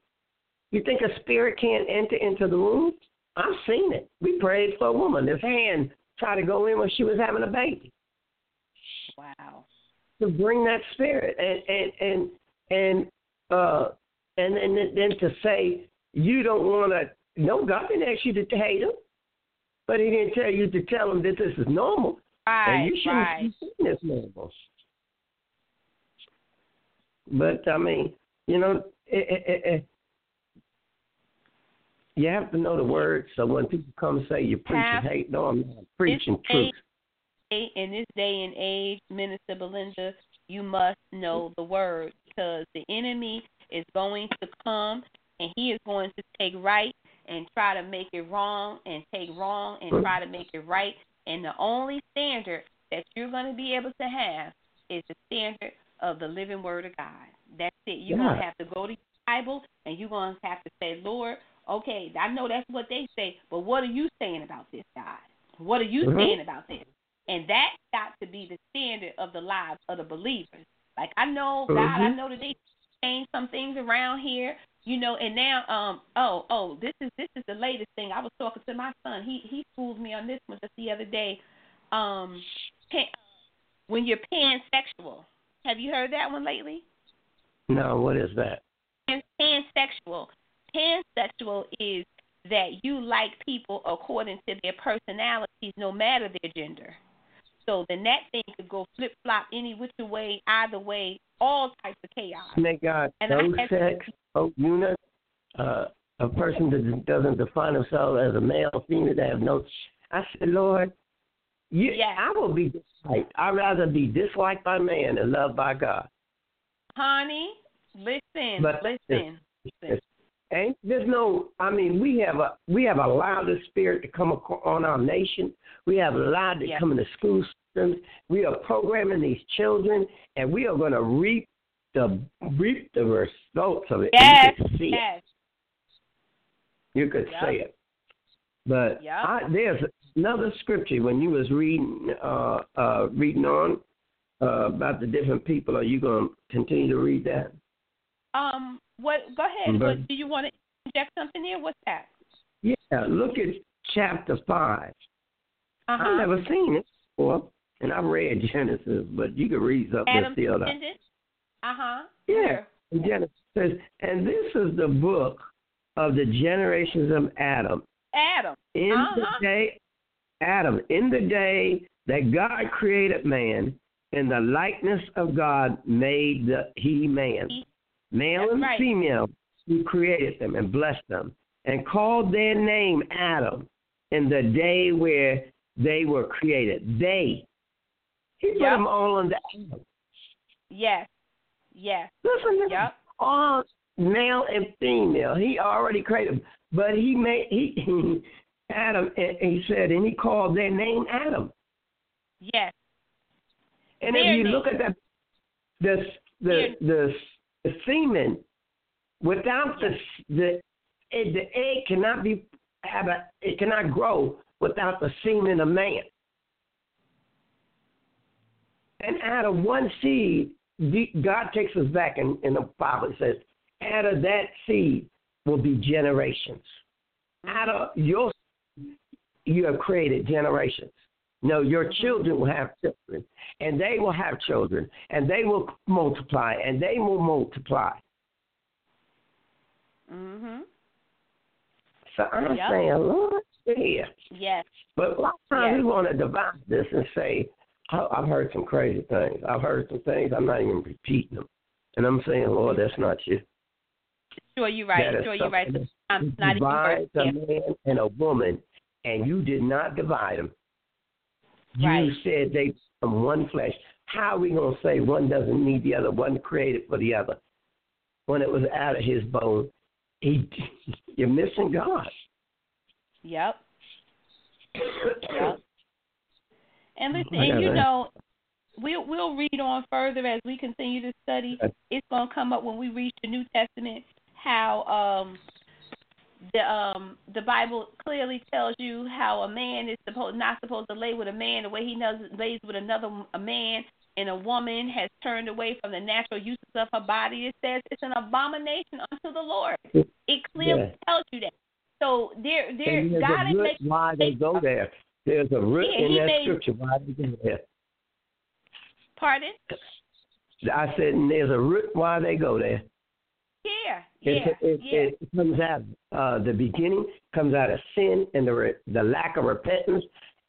You think a spirit can't enter into the womb? I've seen it. We prayed for a woman. This hand tried to go in when she was having a baby wow. to bring that spirit and and and and uh and and then, then to say you don't want to. No, God didn't ask you to hate him, but He didn't tell you to tell him that this is normal. Right, and you shouldn't right. be seeing this normal. But I mean, you know, it, it, it, it, you have to know the word. So when people come and say you're preaching Have- hate, no, I'm not preaching truth. day- in this day and age, Minister Belinda, you must know the word because the enemy is going to come and he is going to take right and try to make it wrong and take wrong and mm. try to make it right. And the only standard that you're going to be able to have is the standard of the living word of God. That's it. You're going to have to go to your Bible and you're going to have to say, Lord, okay, I know that's what they say, but what are you saying about this, God? What are you Mhm. saying about this? And that's got to be the standard of the lives of the believers. Like I know God, I Mhm. know that they changed some things around here, you know, and now um oh oh this is this is the latest thing. I was talking to my son. He he schooled me on this one just the other day. Um pan, when you're pansexual. Have you heard that one lately? No, what is that? Pan, pansexual. Pansexual is that you like people according to their personalities, no matter their gender. So then that thing could go flip flop any which way, either way, all types of chaos. And they got And I no had- sex, no unit, uh, a person that doesn't define themselves as a male female, they have no. I said, Lord, you, Yes. I will be disliked. I'd rather be disliked by man and loved by God. Honey, listen, But- listen, listen. Ain't there's no. I mean, we have a we have allowed the spirit to come on our nation. We have allowed it to Yes. come in the school systems. We are programming these children, and we are going to reap the reap the results of it. Yes, you could see it. yes. You could Yep. say it. But Yep. I, there's another scripture when you was reading uh, uh, reading on uh, about the different people. Are you going to continue to read that? Um, what? Go ahead. But- What, do you want to inject something there? What's that? Yeah, look at chapter five. Uh I've never seen it before, and I've read Genesis, but you can read something Adam feel Uh huh. Yeah, and Genesis says, and this is the book of the generations of Adam. Adam. In Uh-huh. the day, Adam, in the day that God created man, in the likeness of God made the, he man. He- Male That's and right. female, he created them and blessed them and called their name Adam in the day where they were created. They. He put Yep. them all under Adam. Yes. Yes. Listen to Yep. all male and female. He already created them. But he made he he Adam and he said and he called their name Adam. Yes. And Their if you name. look at that the the the, the semen without the the the egg cannot be have a it cannot grow without the semen of man. And out of one seed, God takes us back in, in the Bible. It says, out of that seed will be generations. Out of your you have created generations. No, your children will have children, and they will have children, and they will multiply, and they will multiply. Mhm. So I'm Yep. saying, Lord, yeah. Yes. But a lot of times Yes. we want to divide this and say, "I- I've heard some crazy things. I've heard some things. I'm not even repeating them. And I'm saying, Lord, that's not you. Sure, you're right. That Sure, you're right. I'm not even divide worth a man and a woman, and you did not divide them. You Right. said they from one flesh. How are we going to say one doesn't need the other, one created for the other? When it was out of his bone, he, you're missing God. Yep. Yep. And listen, and you know, we'll we'll read on further as we continue to study. It's gonna come up when we reach the New Testament how um the um the Bible clearly tells you how a man is supposed not supposed to lay with a man the way he does lays with another a man and a woman has turned away from the natural uses of her body. It says it's an abomination unto the Lord. It clearly Yeah. tells you that. So there there God a is making why they go there. There's a root Yeah, in that made- scripture why they go there. pardon? I said, and there's a root why they go there. Yeah, It, yeah, it, yeah. it comes out uh, the beginning comes out of sin and the re- the lack of repentance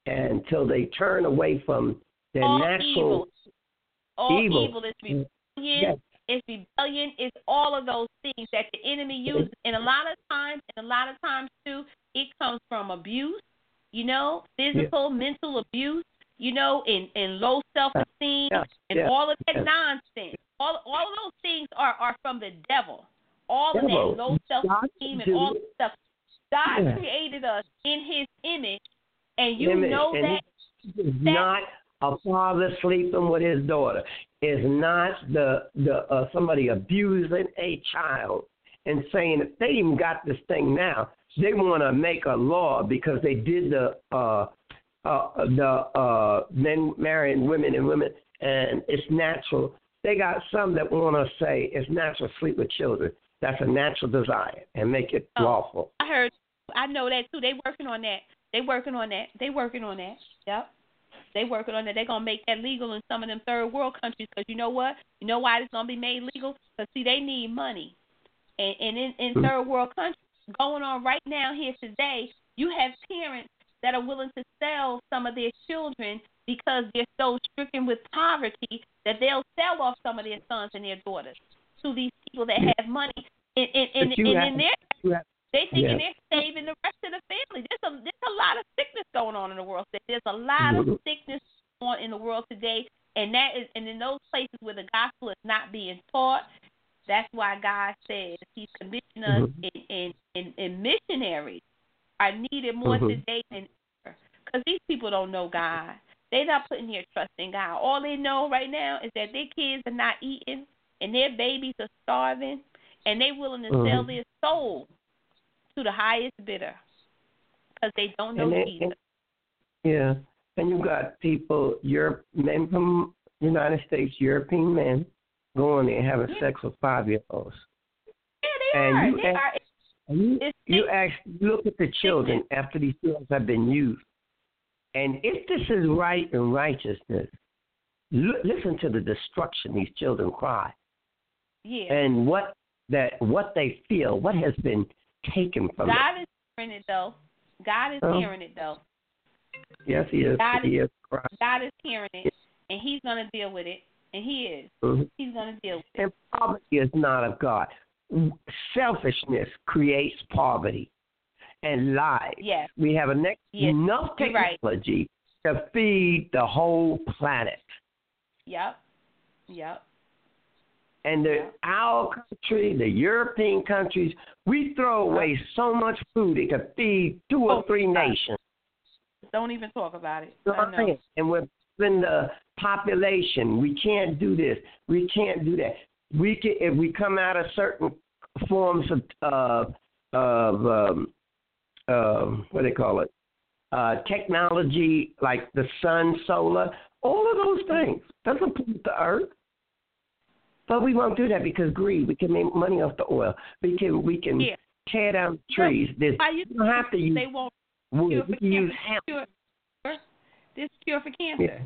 until they turn away from their all natural evil. All evil. evil is rebellion. Yes. It's rebellion. It's all of those things that the enemy uses. And a lot of times, and a lot of times too, it comes from abuse. You know, physical, mental abuse. You know, and and low self esteem Yeah, and yeah, all of that yeah. nonsense. All all of those things are are from the devil. All Devil. of that low self esteem and all that stuff. God Yeah. created us in His image, and you image, know and that. he not a father sleeping with his daughter. Is not the the uh, somebody abusing a child and saying if they even got this thing now, they want to make a law because they did the uh uh the uh men marrying women and women and it's natural. They got some that want to say it's natural to sleep with children. That's a natural desire and make it Oh. lawful. I heard. I know that too. They working on that. They working on that. They working on that. Yep. They working on that. They're gonna make that legal in some of them third world countries. Cause you know what? You know why it's gonna be made legal? Cause see, they need money. And and in in Mhm. third world countries, going on right now here today, you have parents that are willing to sell some of their children because they're so stricken with poverty that they'll sell off some of their sons and their daughters to these people that have money. And and and, and have- in their they thinking Yeah. they're saving the rest of the family. There's a there's a lot of sickness going on in the world. today. There's a lot of Mhm. sickness on in the world today, and that is and in those places where the gospel is not being taught, that's why God says He's commissioned us Mhm. in, in, in in missionaries are needed more Mhm. today than ever because these people don't know God. They're not putting their trust in God. All they know right now is that their kids are not eating and their babies are starving, and they're willing to sell Mhm. their soul to the highest bidder because they don't know they- Jesus. and- yeah, and you got people, Europe, men from United States, European men, going there and having sex with five year olds. yeah, they and are. you They ask- are. You, you ask, look at the children after these children have been used, and if this is right and righteousness, l- listen to the destruction these children cry, Yeah. and what that what they feel, what has been taken from them. God is hearing it though. God is Oh. hearing it though. Yes, he is. God he is crying. God is hearing it, and He's gonna deal with it, and He is. Mhm. He's gonna deal with it. And poverty is not of God. Selfishness creates poverty and lies. Yes. We have enough, Yes, enough you're right. technology to feed the whole planet. Yep. Yep. And the, our country, the European countries, we throw away so much food it could feed two or three nations. Don't even talk about it. You I know. And we're in the population. We can't do this. We can't do that. We can if we come out of certain forms of uh, of um, um, what do they call it? Uh, technology like the sun, solar, all of those things doesn't pollute the earth. But we won't do that because greed. We can make money off the oil. We can we can Yeah. tear down trees. There's, How you don't have to use they won't wood. cure We for can use cancer. hemp. Cure- a cure for cancer. Yeah.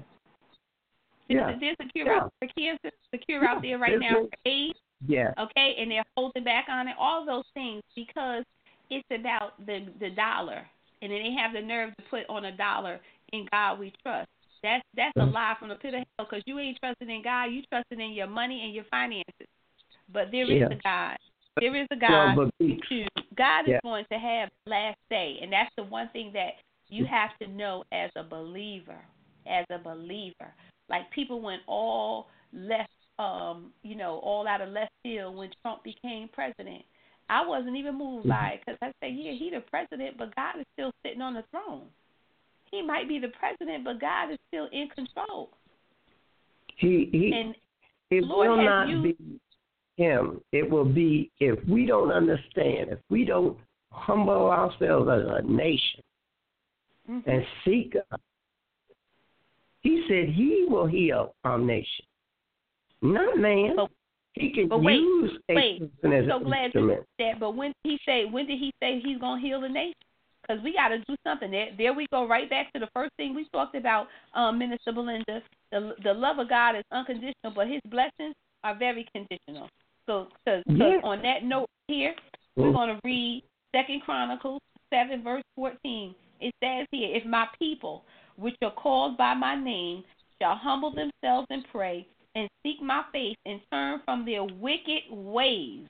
Yeah. There's, there's a cure Yeah. for cancer. There's a cure out there right There's now no- for AIDS. Yeah. Okay, and they're holding back on it. All those things because it's about the the dollar, and then they have the nerve to put on a dollar in God we trust. That's that's a Mhm. lie from the pit of hell because you ain't trusting in God. You trusting in your money and your finances. But there is Yeah. a God. There is a God but we- to God is Yeah. going to have the last say, and that's the one thing that you have to know as a believer. As a believer, like people went all left, um, you know, all out of left field when Trump became president. I wasn't even moved by it because I said, yeah, he the president, but God is still sitting on the throne. He might be the president, but God is still in control. he he And it Lord will not used- be him. It will be if we don't understand, if we don't humble ourselves as a nation mhm. and seek God. He said he will heal our nation, not man. But- he can but wait, use wait. as so glad you said that. But when he say? When did he say he's gonna heal the nation? Because we got to do something. There, there we go. Right back to the first thing we talked about, um, Minister Belinda. The the love of God is unconditional, but His blessings are very conditional. So, Yeah. on that note here, we're Mm. going to read Second Chronicles seven verse fourteen. It says here, "If my people, which are called by my name, shall humble themselves and pray, and seek my face, and turn from their wicked ways,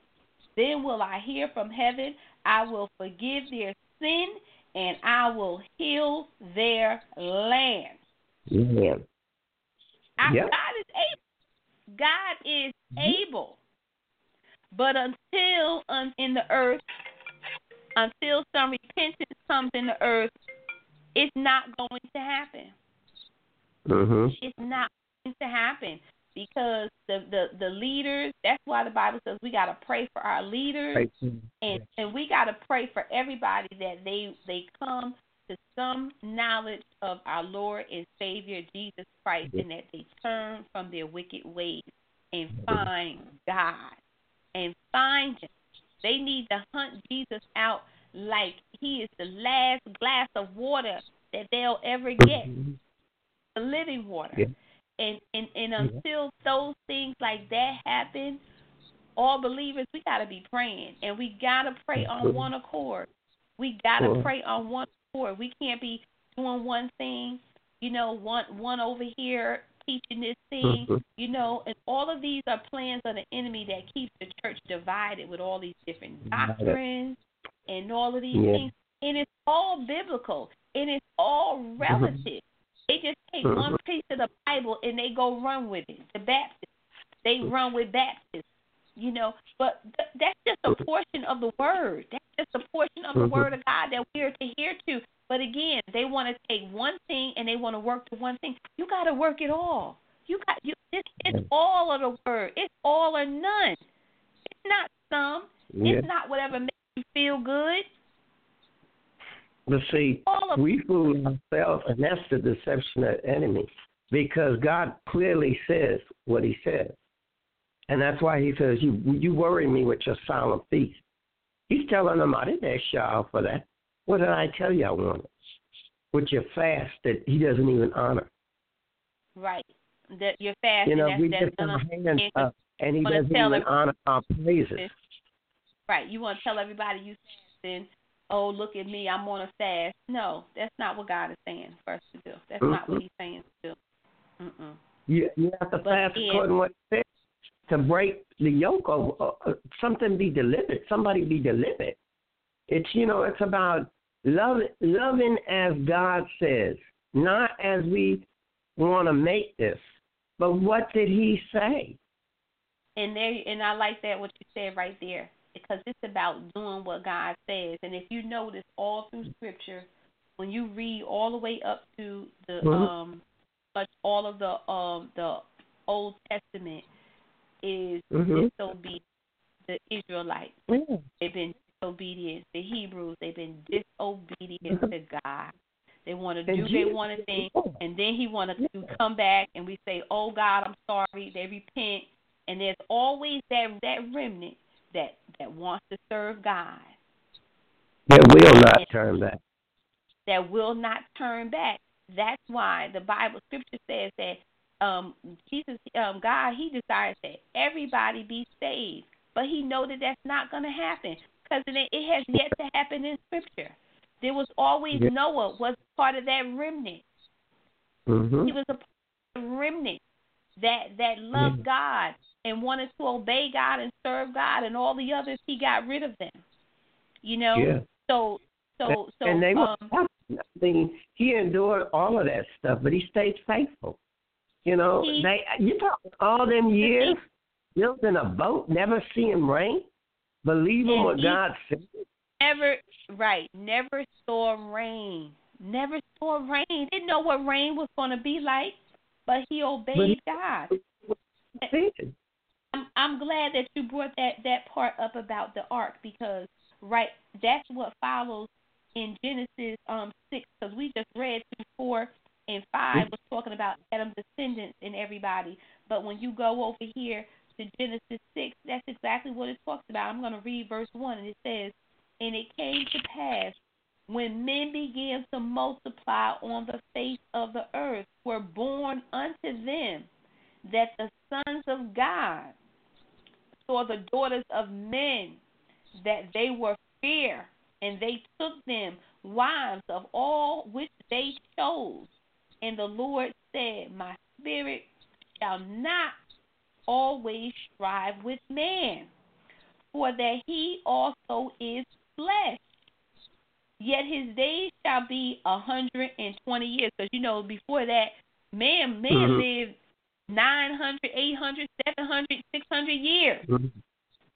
then will I hear from heaven. I will forgive their sin, and I will heal their land." Yeah. I, Yep. God is able. God is able. But until um, in the earth, until some repentance comes in the earth, it's not going to happen. Mhm. It's not going to happen because the the the leaders. That's why the Bible says we got to pray for our leaders and and we got to pray for everybody that they they come to some knowledge of our Lord and Savior Jesus Christ and that they turn from their wicked ways and find God and find him. They need to hunt Jesus out like he is the last glass of water that they'll ever get, the living water. Yeah. And and and until those things like that happen, all believers we gotta be praying and we gotta pray on one accord. We gotta pray on one accord. We can't be doing one thing, you know, one one over here teaching this thing, Mhm. you know, and all of these are plans of the enemy that keeps the church divided with all these different doctrines and all of these Yeah. things. And it's all biblical and it's all relative. They just take Mhm. one piece of the Bible and they go run with it. The Baptists, they run with Baptists, you know. But th- that's just a portion of the word. That's just a portion of the Mhm. word of God that we're to hear to. But again, they want to take one thing and they want to work to one thing. You got to work it all. You got you. It's, it's all of the word. It's all or none. It's not some. Yeah. It's not whatever makes you feel good. But see, we fool ourselves, and that's the deception of the enemy. Because God clearly says what He says, and that's why He says, "You you worry me with your solemn feast." He's telling them, "I didn't ask y'all for that. What did I tell you I wanted?" With your fast that He doesn't even honor. right. That you're fasting. You know, that's, we that's our hands up, and He doesn't even them- honor our praises. Right. You want to tell everybody you fasting. Oh, look at me. I'm on a fast. No, that's not what God is saying for us to do. That's not what. He's saying to do. Mm-mm. You you have to But fast in- according to what it says to break the yoke of uh, uh, something be delivered, somebody be delivered. It's you know it's about love loving as God says, not as we want to make this. But what did He say? And there, and I like that what you said right there because it's about doing what God says. And if you notice all through Scripture, when you read all the way up to the Mhm. um, all of the um the Old Testament is Mhm. disobedient. The Israelites Yeah. they've been disobedient. The Hebrews they've been disobedient to God. They want to do they want to think, and then He want to come back, and we say, "Oh God, I'm sorry." They repent, and there's always that that remnant that that wants to serve God That will not turn back. that will not turn back. that's why the Bible scripture says that um Jesus um God he desires that everybody be saved. But he know that that's not going to happen because it, it has yet to happen in scripture. There was always Yeah. Noah was part of that remnant. hmm He was a part of the remnant that that loved God and wanted to obey God and serve God and all the others he got rid of them. You know? Yeah. So so so and they were, um I mean, he endured all of that stuff, but he stayed faithful. You know, He- they you talk all them years building a boat, never seeing rain, believing what he- God said. never right, never saw rain. Never saw rain. Didn't know what rain was gonna be like, but he obeyed But he- God. I'm I'm glad that you brought that that part up about the ark because right that's what follows in Genesis um six because we just read through four and five was talking about Adam's descendants and everybody, but when you go over here to Genesis six, that's exactly what it talks about. I'm going to read verse one and it says, "And it came to pass when men began to multiply on the face of the earth, were born unto them." that the sons of God saw the daughters of men, that they were fair, and they took them wives of all which they chose. And the Lord said, My spirit shall not always strive with man, for that he also is flesh. Yet his days shall be a hundred and twenty years. Because you know, before that, man man Mhm. lived 900, 800, 700, 600 years. Mhm.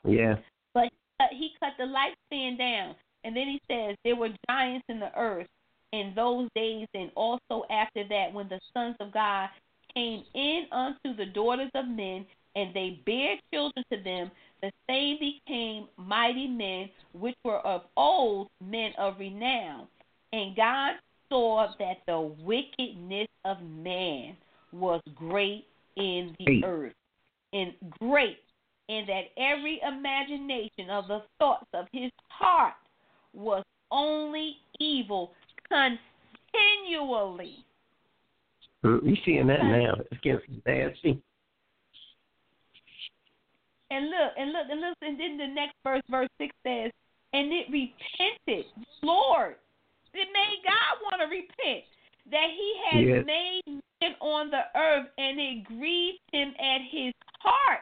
Yeah. But uh, he cut the lifespan down. And then he says, There were giants in the earth in those days, and also after that, when the sons of God came in unto the daughters of men, and they bare children to them, the same became mighty men, which were of old men of renown. And God saw that the wickedness of man was great in the Great. earth, and great, and that every imagination of the thoughts of his heart was only evil continually. You seeing that now? It's getting nasty. And look, and look, and look, and then the next verse, verse six says, and it repented, Lord. It made God want to repent that He had Yes. made on the earth, and it grieved Him at His heart.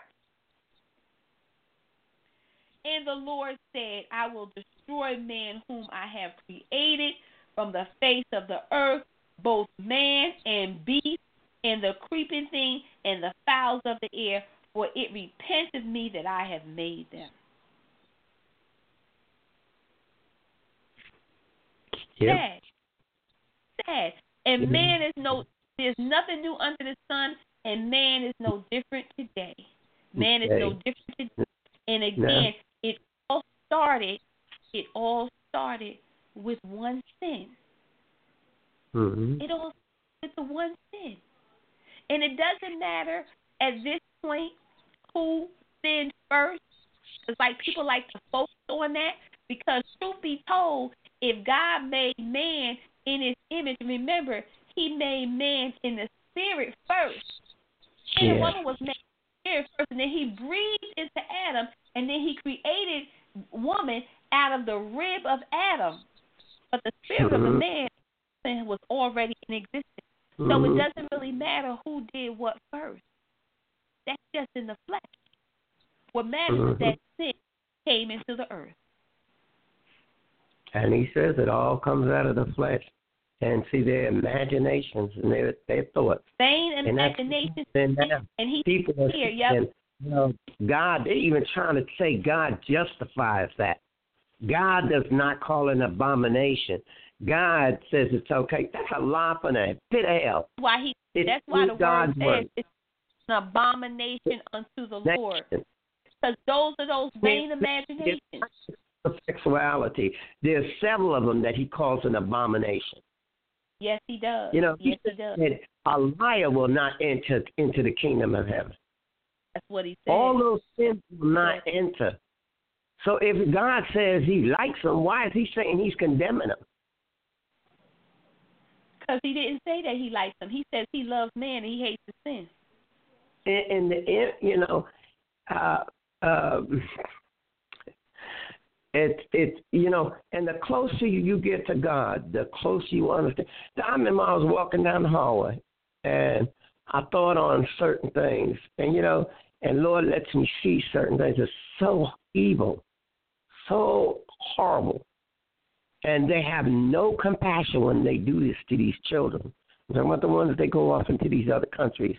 And the Lord said, I will destroy man whom I have created from the face of the earth, both man and beast, and the creeping thing, and the fowls of the air, for it repenteth me that I have made them. Yep. Sad. Sad. And Mhm. man is no there's nothing new under the sun and man is no different today. Man is no different today. And again, it all started it all started with one sin. hmm It all started with the one sin. And it doesn't matter at this point who sinned first. It's like people like to focus on that because truth be told, if God made man in his image, remember he made man in the spirit first. And the Yeah. woman was made in the spirit first, and then he breathed into Adam, and then he created woman out of the rib of Adam. But the spirit of the man was already in existence. So Mhm. it doesn't really matter who did what first. That's just in the flesh. What matters is Mhm. that sin came into the earth. And he says it all comes out of the flesh. And see their imaginations and their their thoughts. Vain And that's imagination. been. And he People are here, yep. saying, you know, God, they're even trying to say God justifies that. God does not call an abomination. God says it's okay. That's a lie from the pit of hell. why he It's that's why the God's word says it's an abomination unto the Lord. Because those are those vain imaginations. sexuality. There's several of them that he calls an abomination. Yes, he does. You know, yes, he he does. said a liar will not enter into the kingdom of heaven. That's what he said. All those sins will not enter. So if God says he likes them, why is he saying he's condemning them? Because he didn't say that he likes them. He says he loves man and he hates the sin. In, in the you know, uh, um, it it you know, and the closer you get to God, the closer you understand. I remember I was walking down the hallway, and I thought on certain things, and you know, and Lord lets me see certain things. It's so evil, so horrible, and they have no compassion when they do this to these children. I'm talking about the ones that go off into these other countries.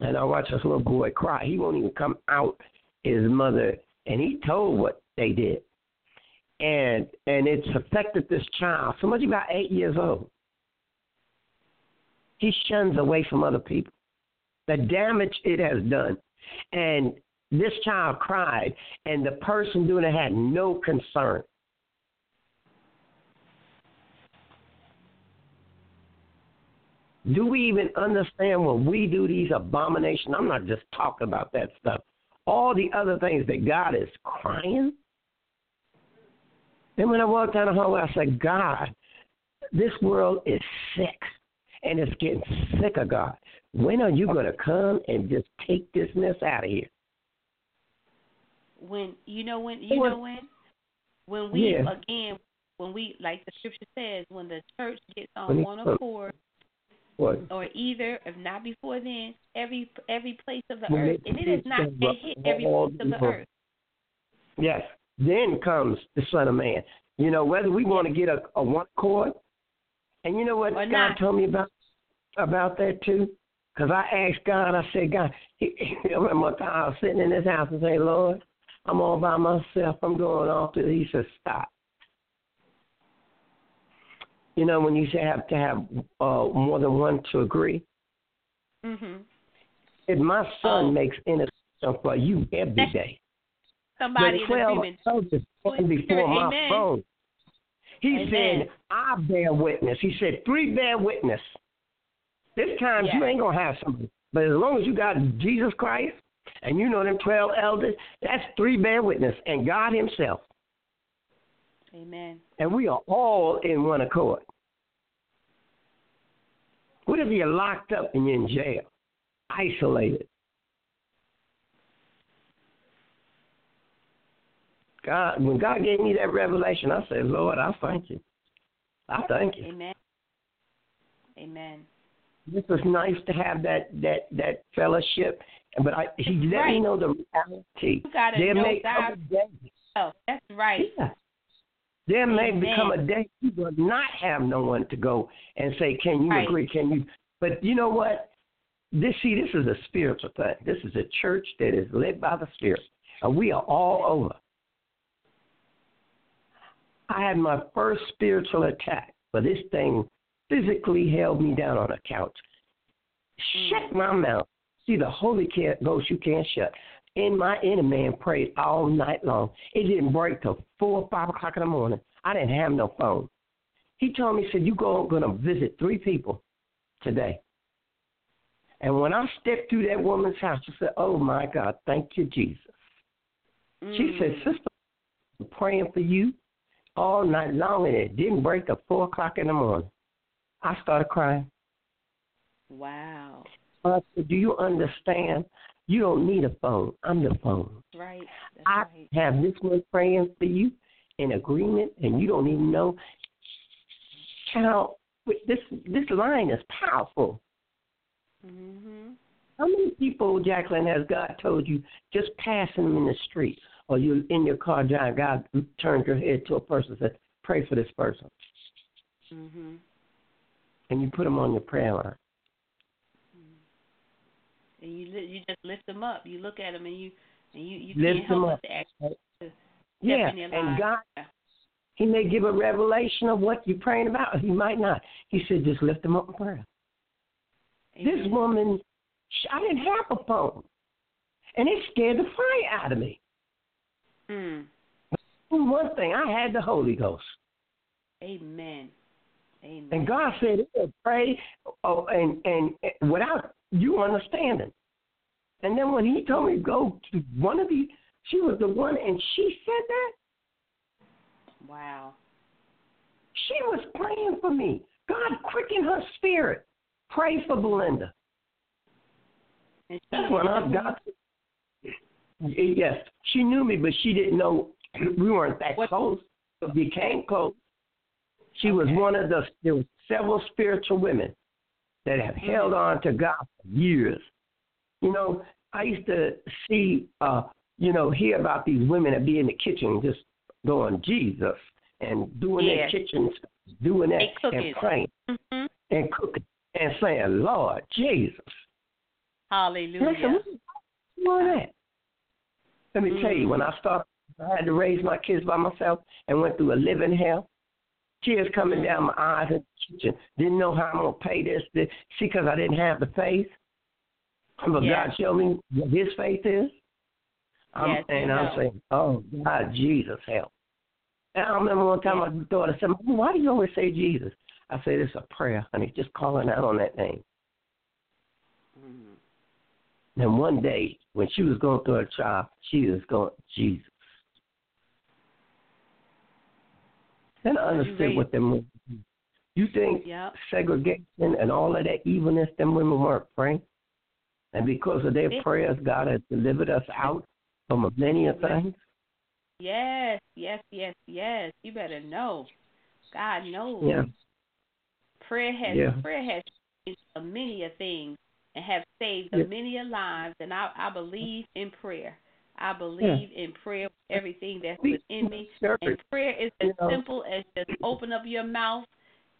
And I watch this little boy cry. He won't even come out his mother, and he told what they did, and and it's affected this child so much. About eight years old, he shuns away from other people. The damage it has done, and this child cried, and the person doing it had no concern. Do we even understand when we do these abominations? I'm not just talking about that stuff. All the other things that God is crying. Then when I walked down the hallway, I said, God, this world is sick, and it's getting sick of God. When are you going to come and just take this mess out of here? When you know when you know when when we Yeah. again when we like the scripture says when the church gets on one accord What? or either if not before then every every place of the When earth and it is not they hit every place of the earth Yes. Then comes the Son of Man. You know, whether we want to get a, a one chord, and you know what Or God not. told me about about that too? Because I asked God, I said, God, he, I remember I was sitting in this house and say, Lord, I'm all by myself. I'm going off to He said, stop. You know, when you say have to have uh, more than one to agree, Mm-hmm. if my son Oh. makes intercession for you every day, somebody the in 12 agreement elders stand before my Amen. throne. He Amen. said, I bear witness. He said, three bear witness. This time you ain't going to have somebody. But as long as you got Jesus Christ and you know them 12 elders, that's three bear witness and God Himself. amen And we are all in one accord. What if you're locked up and you're in jail, isolated? God, when God gave me that revelation, I said, Lord, I thank you. I thank you. amen amen This was nice to have that that that fellowship, but I, he let me know the reality. You gotta there know may God. come a day. oh that's right Yeah. There may Amen. become a day you will not have no one to go and say, "Can you Right. agree? Can you?" But you know what? This see, this is a spiritual thing. This is a church that is led by the Spirit, and we are all over. I had my first spiritual attack, but this thing physically held me down on a couch. Shut my mouth. See, the Holy Ghost you can't shut. And my inner man prayed all night long. It didn't break till four or five o'clock in the morning. I didn't have no phone. He told me, he said, you go gonna visit three people today. And when I stepped through that woman's house, I said, Oh my God, thank you, Jesus. She said, Mm. Sister, I'm praying for you all night long, and it didn't break at four o'clock in the morning. I started crying. wow I said, Do you understand? You don't need a phone. I'm the phone. right that's I right have this one praying for you in agreement, and you don't even know how this this line is powerful. mhm How many people, Jacqueline, has God told you just passing them in the street, or you're in your car driving, God turned your head to a person and said, "Pray for this person," mhm and you put them on your prayer line. and you li- you just lift them up. You look at them and you and you you Lift can't help them but up. to act. to step Yeah, and. God, He may give a revelation of what you're praying about, He might not. He said, just lift them up in prayer. This woman, I didn't have a phone, and it scared the fire out of me. Mm. One thing, I had the Holy Ghost, Amen. Amen. and God said, "Pray," oh, and, and and without you understanding. And then when He told me to go to one of the, she was the one, and she said that Wow. she was praying for me God quicken her spirit. Pray for Belinda. And That's when I got. Yes, she knew me, but she didn't know we weren't that What- close. But became close. She was one of the. There were several spiritual women that have Mm-hmm. held on to God for years. You know, I used to see, uh, you know, hear about these women that be in the kitchen just going Jesus and doing Yeah. their kitchen stuff, doing that and praying hmm and cooking and saying, Lord Jesus. And I said, Hallelujah. "What's wrong with that? Let me tell you, Mm. when I started, I had to raise my kids by myself and went through a living hell. Tears coming down my eyes in the kitchen. Didn't know how I'm gonna pay this. this. See, because I didn't have the faith. But Yeah. God showed me what His faith is. I'm, Yes, and I'm know. saying, "Oh God, Jesus, help!" And I remember one time my daughter said, "Why do you always say Jesus?" I said, "It's a prayer, honey. Just calling out on that name." And one day, when she was going through her trial, she was going, Jesus. And I understood what them women. You think Yep. segregation and all of that evilness, them women weren't praying? And because of their prayers, God has delivered us out from a many of things? Yes, yes, yes, yes. You better know. God knows. Yeah. Prayer has Yeah. prayer has changed a many a things and have saved Yeah. many a lives. And I I believe in prayer. I believe in prayer everything that's within me. And prayer is You as know. simple as just open up your mouth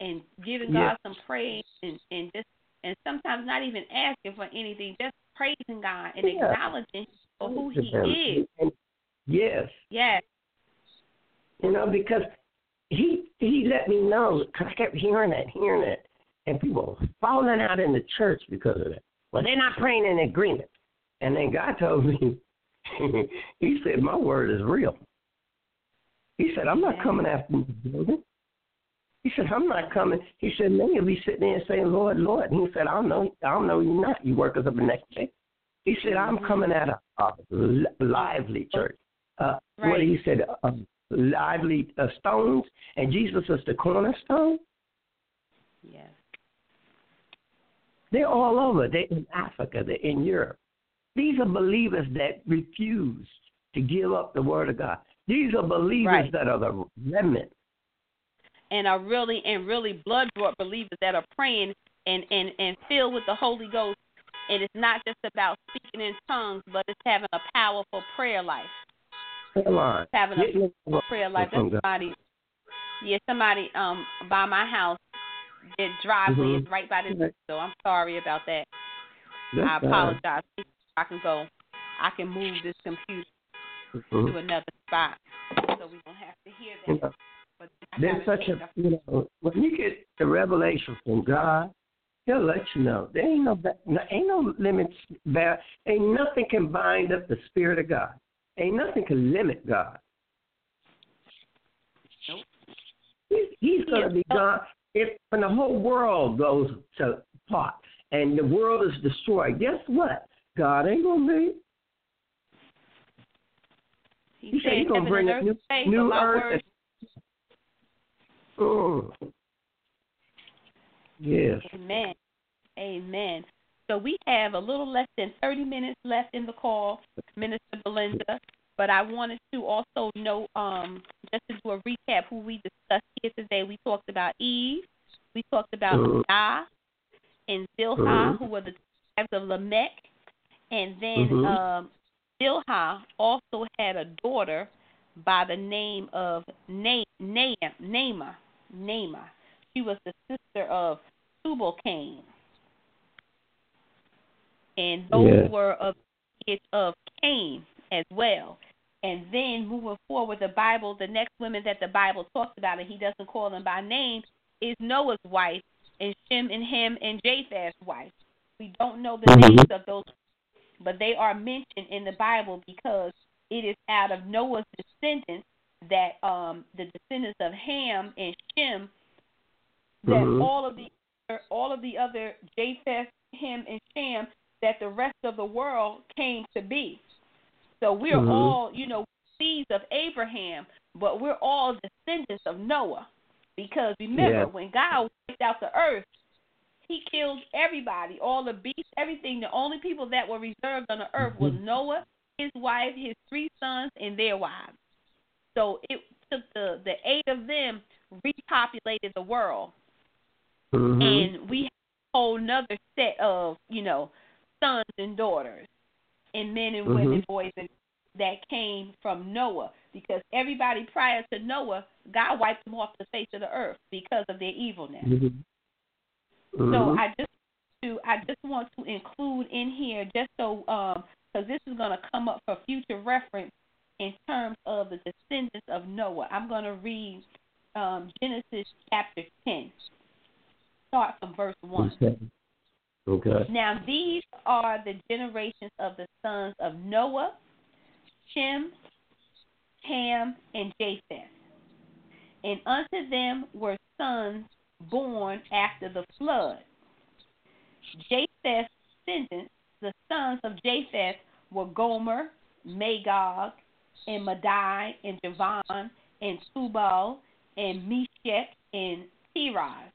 and giving Yeah. God some praise and and just and sometimes not even asking for anything, just praising God and Yeah. acknowledging for who He is. And yes. Yes. You know, because he he let me know because I kept hearing it, hearing that, and people falling out in the church because of that. Well, they're not praying in agreement. And then God told me, He said, "My word is real." He said, "I'm not coming after the building." He said, "I'm not coming." He said, "Many will be sitting there saying, Lord, Lord." And he said, "I'll know, I'll know you not, you work workers of iniquity." He said, "I'm Mhm. coming at a, a lively church." Uh, What he said, uh, lively uh, stones, and Jesus is the cornerstone. Yes. They're all over. They're in Africa. They're in Europe. These are believers that refuse to give up the word of God. These are believers Right. that are the remnant. and are really and really blood brought believers that are praying and, and, and filled with the Holy Ghost. And it's not just about speaking in tongues, but it's having a powerful prayer life. Come on. Having a powerful prayer life. That's somebody yeah, somebody um by my house their driveway Mhm. is right by the so I'm sorry about that. That's I apologize. I can go I can move this computer Mhm. to another spot so we don't have to hear You that. know, But I such a you know when you get the revelation from God, He'll let you know there ain't no ain't no limits. Ba- ain't nothing can bind up the Spirit of God. Ain't nothing can limit God. Nope. He's, he's going to be gone if when the whole world goes to pot and the world is destroyed. Guess what? God ain't going to be. He said he's going to bring a new, new earth. Mm. Yes. Amen. Amen. So we have a little less than 30 minutes left in the call, Minister Belinda. But I wanted to also know, um, just to do a recap, who we discussed here today. We talked about Eve. We talked about. Nah and Zillah, Mhm. who were the tribes of Lamech. And then Mhm. um, Zillah also had a daughter by the name of Na- Na-. Naamah. She was the sister of Tubal Cain. And those Yeah. were of kids of Cain as well. And then moving forward, the Bible, the next women that the Bible talks about, and he doesn't call them by name, is Noah's wife, and Shem and Ham and Japheth's wife. We don't know the Mhm. names of those, but they are mentioned in the Bible because it is out of Noah's descendants that um the descendants of Ham and Shem that Mhm. all of the all of the other Japheth, Ham, and Shem that the rest of the world came to be. So we're Mhm. all, you know, seeds of Abraham, but we're all descendants of Noah. Because remember, Yeah. when God wiped out the earth, he killed everybody, all the beasts, everything. The only people that were reserved on the earth was Mm-hmm. Noah, his wife, his three sons, and their wives. So it took the the eight of them repopulated the world, Mhm. and we have a whole another set of you know sons and daughters, and men and women, Mhm. boys and that came from Noah because everybody prior to Noah, God wiped them off the face of the earth because of their evilness. Mhm. So Mhm. I just to I just want to include in here just so um because this is going to come up for future reference in terms of the descendants of Noah. I'm going to read um, Genesis chapter 10. Start from verse 1. Okay. Okay. Now these are the generations of the sons of Noah, Shem, Ham, and Japheth. And unto them were sons born after the flood. Japheth's descendants, the sons of Japheth, were Gomer, Magog, and Madai, and Javan, and Tubal, and Meshech, and Tiras.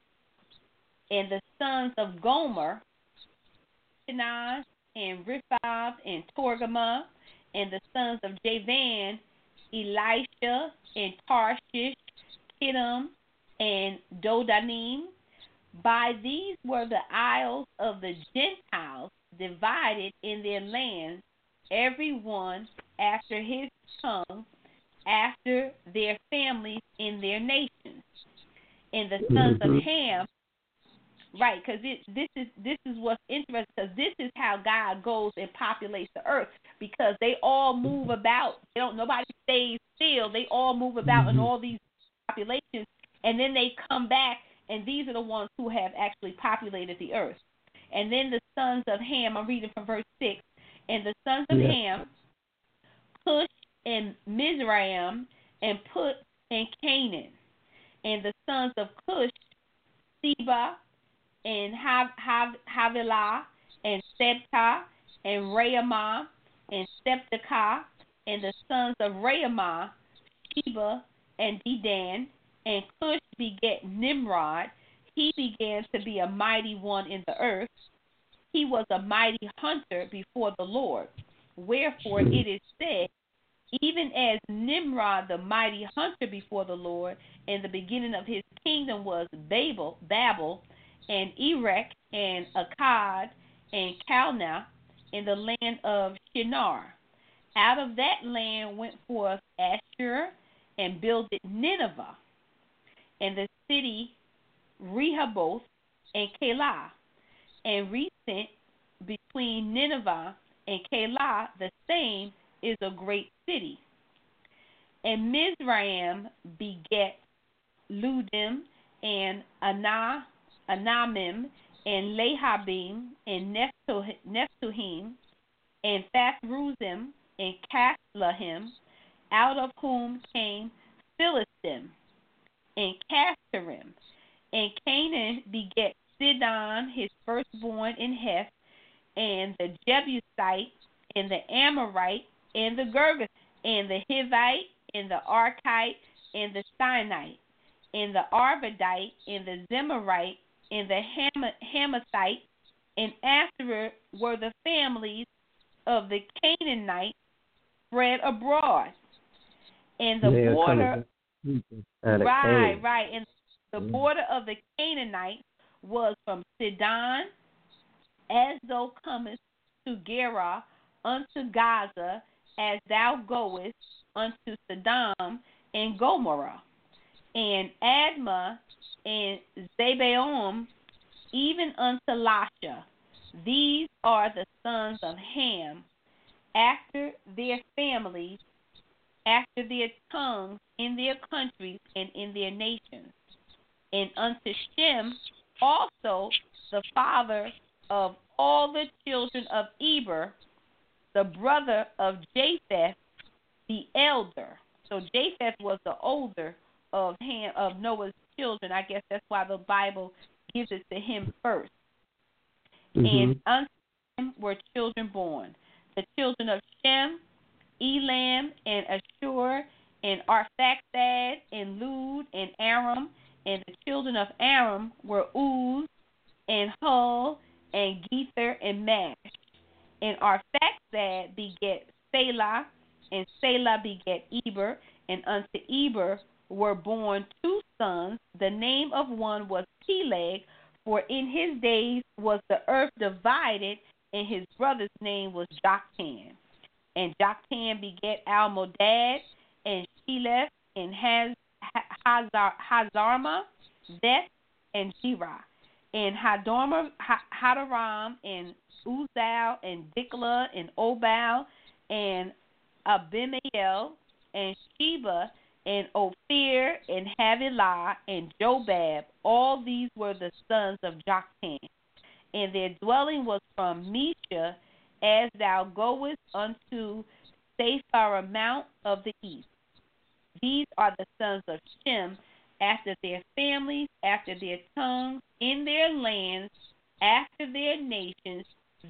And the sons of Gomer, And Riphath, and Togarmah, and the sons of Javan, Elisha, and Tarshish, Kittim, and Dodanim. By these were the isles of the Gentiles divided in their lands, every one after his tongue, after their families in their nations. And the sons of Mhm. Ham, right? Because this is this is what's interesting. Because this is how God goes and populates the earth. Because they all move mm-hmm. about. They don't. Nobody stays still. They all move about in mm-hmm. all these populations, and then they come back, and these are the ones who have actually populated the earth. And then the sons of Ham. I'm reading from verse six. And the sons of Yeah. Ham, Cush and Mizraim, and Put and Canaan. And the sons of Cush, Seba, and Hav- Hav- Havilah, and Sabtah, and Raamah, and Sabtechah, and the sons of Raamah, Sheba, and Dedan, and Cush begat Nimrod. He began to be a mighty one in the earth. He was a mighty hunter before the Lord. Wherefore it is said, even as Nimrod, the mighty hunter before the Lord, and the beginning of his kingdom was Babel, Babel, and Erech, and Akkad, and Calneh, in the land of Shinar. Out of that land went forth Ashur, and builded Nineveh, and the city Rehoboth, and Calah, and Resen between Nineveh and Calah, the same is a great city. And Mizraim begat Ludim and Ana, Anamim and Lehabim and Naphtuhim and Thathrusim and Casluhim, out of whom came Philistim and Castarim. And Canaan begat Sidon, his firstborn in Heth, and the Jebusite, and the Amorite, and the Girgis, and the Hivite, and the Archite, and the Sinite, and the Arvadite, and the Zemarite, and the Ham- Hamathite, and afterward were the families of the Canaanites spread abroad. And the are border right, right. And the Mhm. border of the Canaanites was from Sidon, as thou comest to Gerar unto Gaza, as thou goest unto Sodom and Gomorrah, and Admah and Zeboim, even unto Lasha. These are the sons of Ham, after their families, after their tongues, in their countries and in their nations. And unto Shem also the father of all the children of Eber, the brother of Japheth, the elder. So Japheth was the older of Ham, of Noah's children. I guess that's why the Bible gives it to him 1st Mhm. And unto him were children born. The children of Shem, Elam, and Ashur, and Arphaxad, and Lud, and Aram, And the children of Aram were Uz, and Hul, and Gether, and Mash. And Arphaxad beget Selah, and Selah beget Eber, and unto Eber were born two sons. The name of one was Peleg, for in his days was the earth divided, and his brother's name was Joktan. And Joktan begat Almodad, and Sheleph, and Haz, Hazar, Hazarma, Zeth, and Jerah. And Hadorma, Hadaram, and Uzal, and Dikla, and Obal, and Abimael, and Sheba, and Ophir, and Havilah, and Jobab. All these were the sons of Joktan. And their dwelling was from Mesha, as thou goest unto Sephara Mount of the east. These are the sons of Shem, after their families, after their tongues, in their lands, after their nations.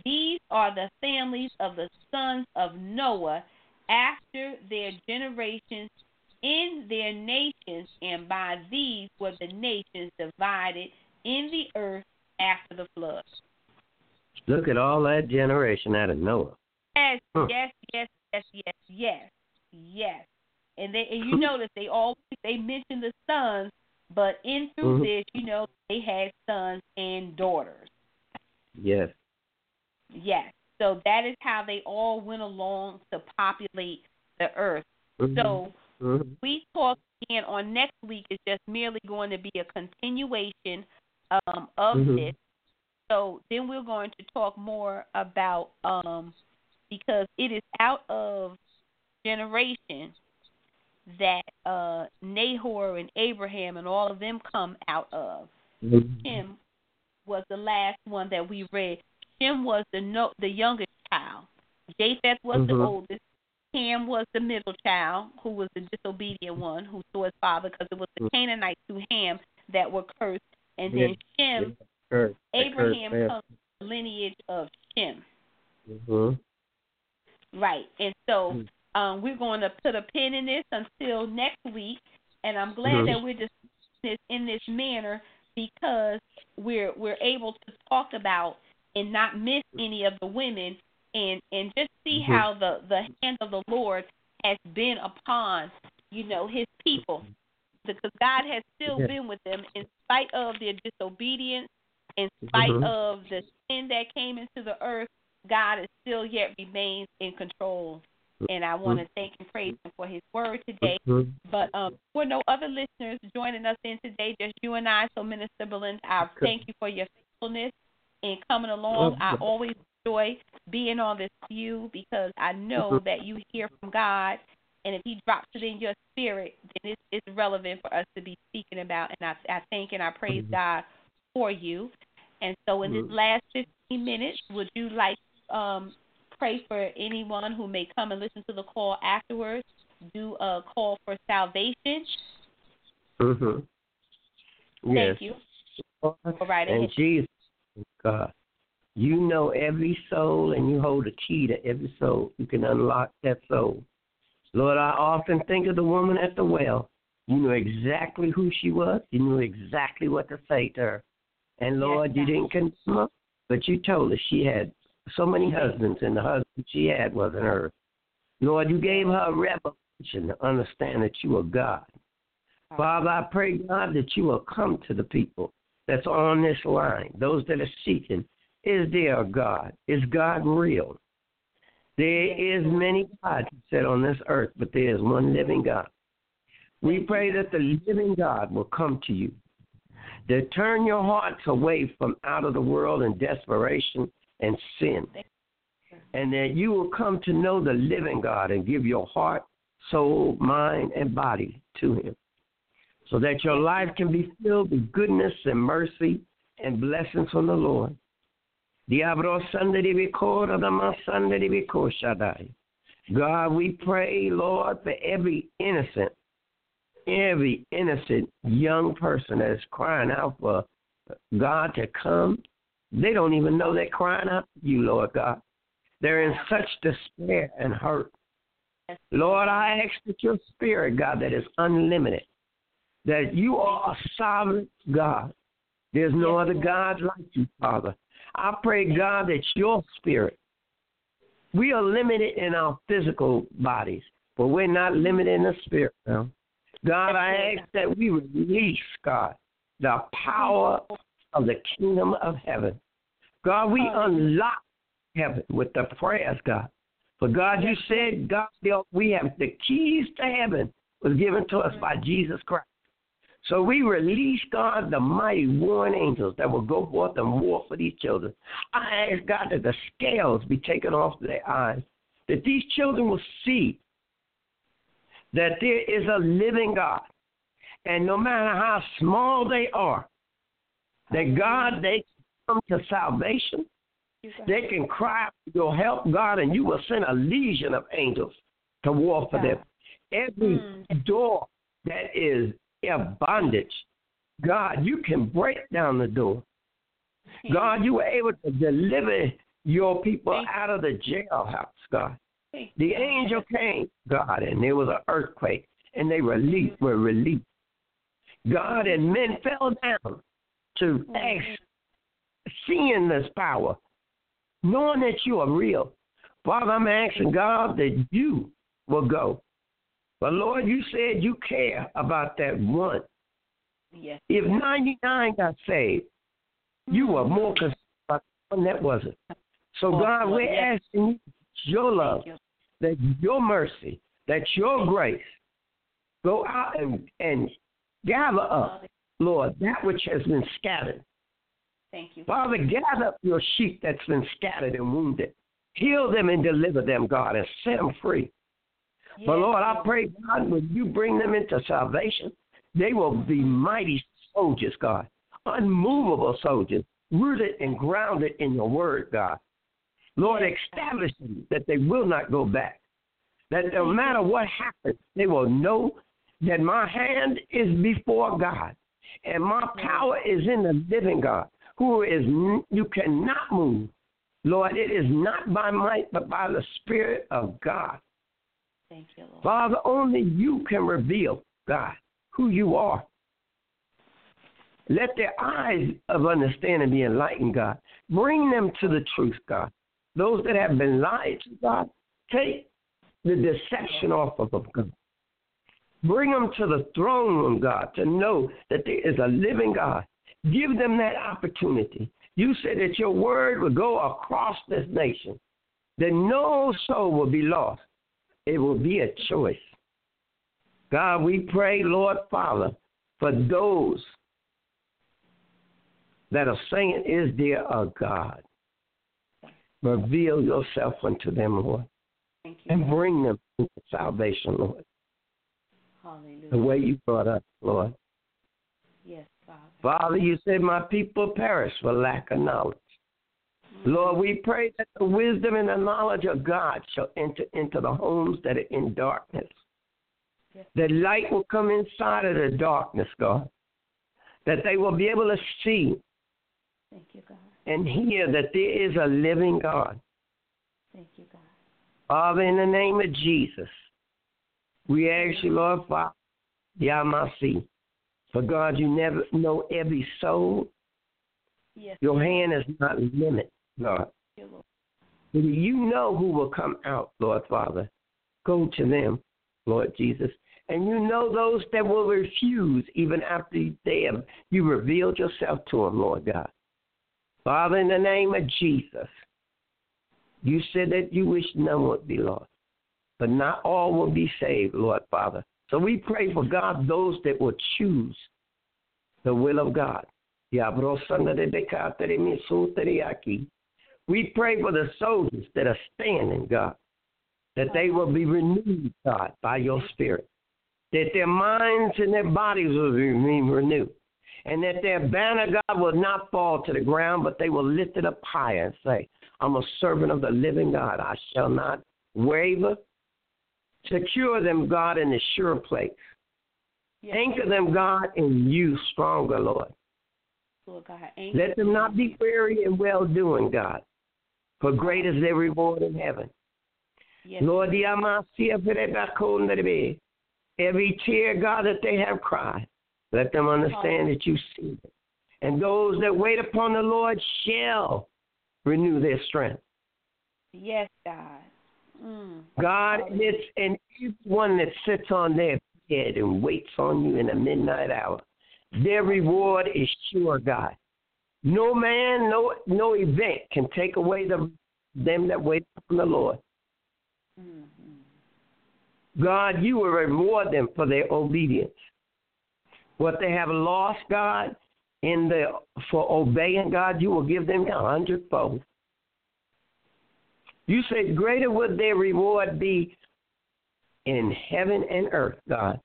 These are the families of the sons of Noah, after their generations, in their nations, and by these were the nations divided in the earth after the flood. Look at all that generation out of Noah. Yes, huh. yes, yes, yes, yes, yes, yes. And they and you notice they all they mention the sons, but in through mm-hmm. this, you know, they had sons and daughters. Yes. Yes. So that is how they all went along to populate the earth. Mm-hmm. So mm-hmm. we talk again on next week is just merely going to be a continuation um, of mm-hmm. this. So then we're going to talk more about um, because it is out of generation that uh, Nahor and Abraham and all of them come out of. Mm-hmm. Shem was the last one that we read. Shem was the no, the youngest child. Japheth was mm-hmm. the oldest. Ham was the middle child, who was the disobedient one, who saw his father, because it was the mm-hmm. Canaanites through Ham that were cursed. And then yeah. Shem, yeah. Abraham comes from the lineage of Shem. Mm-hmm. Right. And so mm. Um, we're going to put a pin in this until next week, and I'm glad mm-hmm. that we're discussing this in this manner because we're we're able to talk about and not miss any of the women and and just see mm-hmm. how the the hand of the Lord has been upon you know His people because God has still yeah. been with them in spite of their disobedience, in spite mm-hmm. of the sin that came into the earth. God is still yet remains in control and I want to mm-hmm. thank and praise him for his word today. Mm-hmm. But um, for no other listeners joining us in today, just you and I. So, Minister Belinda, I thank you for your faithfulness in coming along. I always enjoy being on this view because I know mm-hmm. that you hear from God, and if He drops it in your spirit, then it's, it's relevant for us to be speaking about. And I, I thank and I praise God for you. And so, in this last 15 minutes, would you like um, pray for anyone who may come and listen to the call afterwards. Do a call for salvation. Mhm. Yes. Thank you. Go right. And Jesus, God, you know every soul, and you hold a key to every soul. You can unlock that soul. Lord, I often think of the woman at the well. You knew exactly who she was. You knew exactly what to say to her. And Lord, you didn't condemn her, but you told her she had so many husbands, and the husband she had wasn't hers. Lord, you gave her a revelation to understand that you are God. Father, I pray, God, that you will come to the people that's on this line, those that are seeking. Is there a God? Is God real? There is many gods said on this earth, but there is one living God. We pray that the living God will come to you, to turn your hearts away from out of the world in desperation and sin. And that you will come to know the living God and give your heart, soul, mind, and body to Him. So that your life can be filled with goodness and mercy and blessings from the Lord. God, we pray, Lord, for every innocent, every innocent young person that is crying out for God to come they don't even know they're crying out to you, Lord God. They're in such despair and hurt. Lord, I ask that your spirit, God, that is unlimited, that you are a sovereign God. There's no other God like you, Father. I pray, God, that your spirit, we are limited in our physical bodies, but we're not limited in the spirit now. God, I ask that we release, God, the power of the kingdom of heaven. God, we unlock heaven with the prayers, God. For God, you said, God, we have the keys to heaven was given to us by Jesus Christ. So we release, God, the mighty warring angels that will go forth and war for these children. I ask, God, that the scales be taken off their eyes, that these children will see that there is a living God. And no matter how small they are, that God, they come to salvation. They can cry for your help, God, and you will send a legion of angels to war for them. Every mm. door that is in bondage, God, you can break down the door. God, you were able to deliver your people out of the jailhouse, God. The angel came, God, and there was an earthquake, and they released, were released. God, and men fell down to ask, seeing this power, knowing that you are real. Father, I'm asking God that you will go. But Lord, you said you care about that one. Yes. If 99 got saved, you were more concerned about the one that wasn't. So, God, we're asking you your love, that your mercy, that your grace go out and, and gather up, Lord, that which has been scattered. Thank you. Father, gather up your sheep that's been scattered and wounded. Heal them and deliver them, God, and set them free. Yes. But Lord, I pray, God, when you bring them into salvation, they will be mighty soldiers, God, unmovable soldiers, rooted and grounded in your word, God. Lord, establish them that they will not go back. That no matter what happens, they will know that my hand is before God and my power is in the living God who is you cannot move. Lord, it is not by might but by the Spirit of God. Thank you, Lord. Father, only you can reveal, God, who you are. Let their eyes of understanding be enlightened, God. Bring them to the truth, God. Those that have been lied to, God, take the deception off of them, God. Bring them to the throne room, God, to know that there is a living God. Give them that opportunity. You said that your word will go across this nation, that no soul will be lost. It will be a choice. God, we pray, Lord Father, for those that are saying, Is there a God? Reveal yourself unto them, Lord, you, and bring them to salvation, Lord. Hallelujah. The way you brought us, Lord. Yes, Father. Father, you said, My people perish for lack of knowledge. Lord, we pray that the wisdom and the knowledge of God shall enter into the homes that are in darkness. Yes. That light will come inside of the darkness, God. That they will be able to see Thank you, God. and hear that there is a living God. Thank you, God. Father, in the name of Jesus, we ask you, Lord Father, Yamasi. For God, you never know every soul. Yes. Your hand is not limited, Lord. You know who will come out, Lord Father. Go to them, Lord Jesus. And you know those that will refuse even after they have you revealed yourself to them, Lord God. Father, in the name of Jesus, you said that you wish none would be lost, but not all will be saved, Lord Father. So we pray for God, those that will choose the will of God. We pray for the soldiers that are standing, God, that they will be renewed, God, by your Spirit, that their minds and their bodies will be renewed, and that their banner, God, will not fall to the ground, but they will lift it up higher and say, I'm a servant of the living God. I shall not waver. Secure them, God, in the sure place. Yes. Anchor them, God, in you stronger, Lord. Lord God, Let them not be weary in well doing, God, for great is their reward in heaven. Yes. Lord, every tear, God, that they have cried, Let them understand that you see them. And those that wait upon the Lord shall renew their strength. Yes, God. Mm. God, it's each one that sits on their bed and waits on you in the midnight hour. Their reward is sure, God. No man, no no event can take away the them that wait upon the Lord. Mm-hmm. God, you will reward them for their obedience. What they have lost, God, in the for obeying God, you will give them a hundredfold. You said, Greater would their reward be in heaven and earth, God.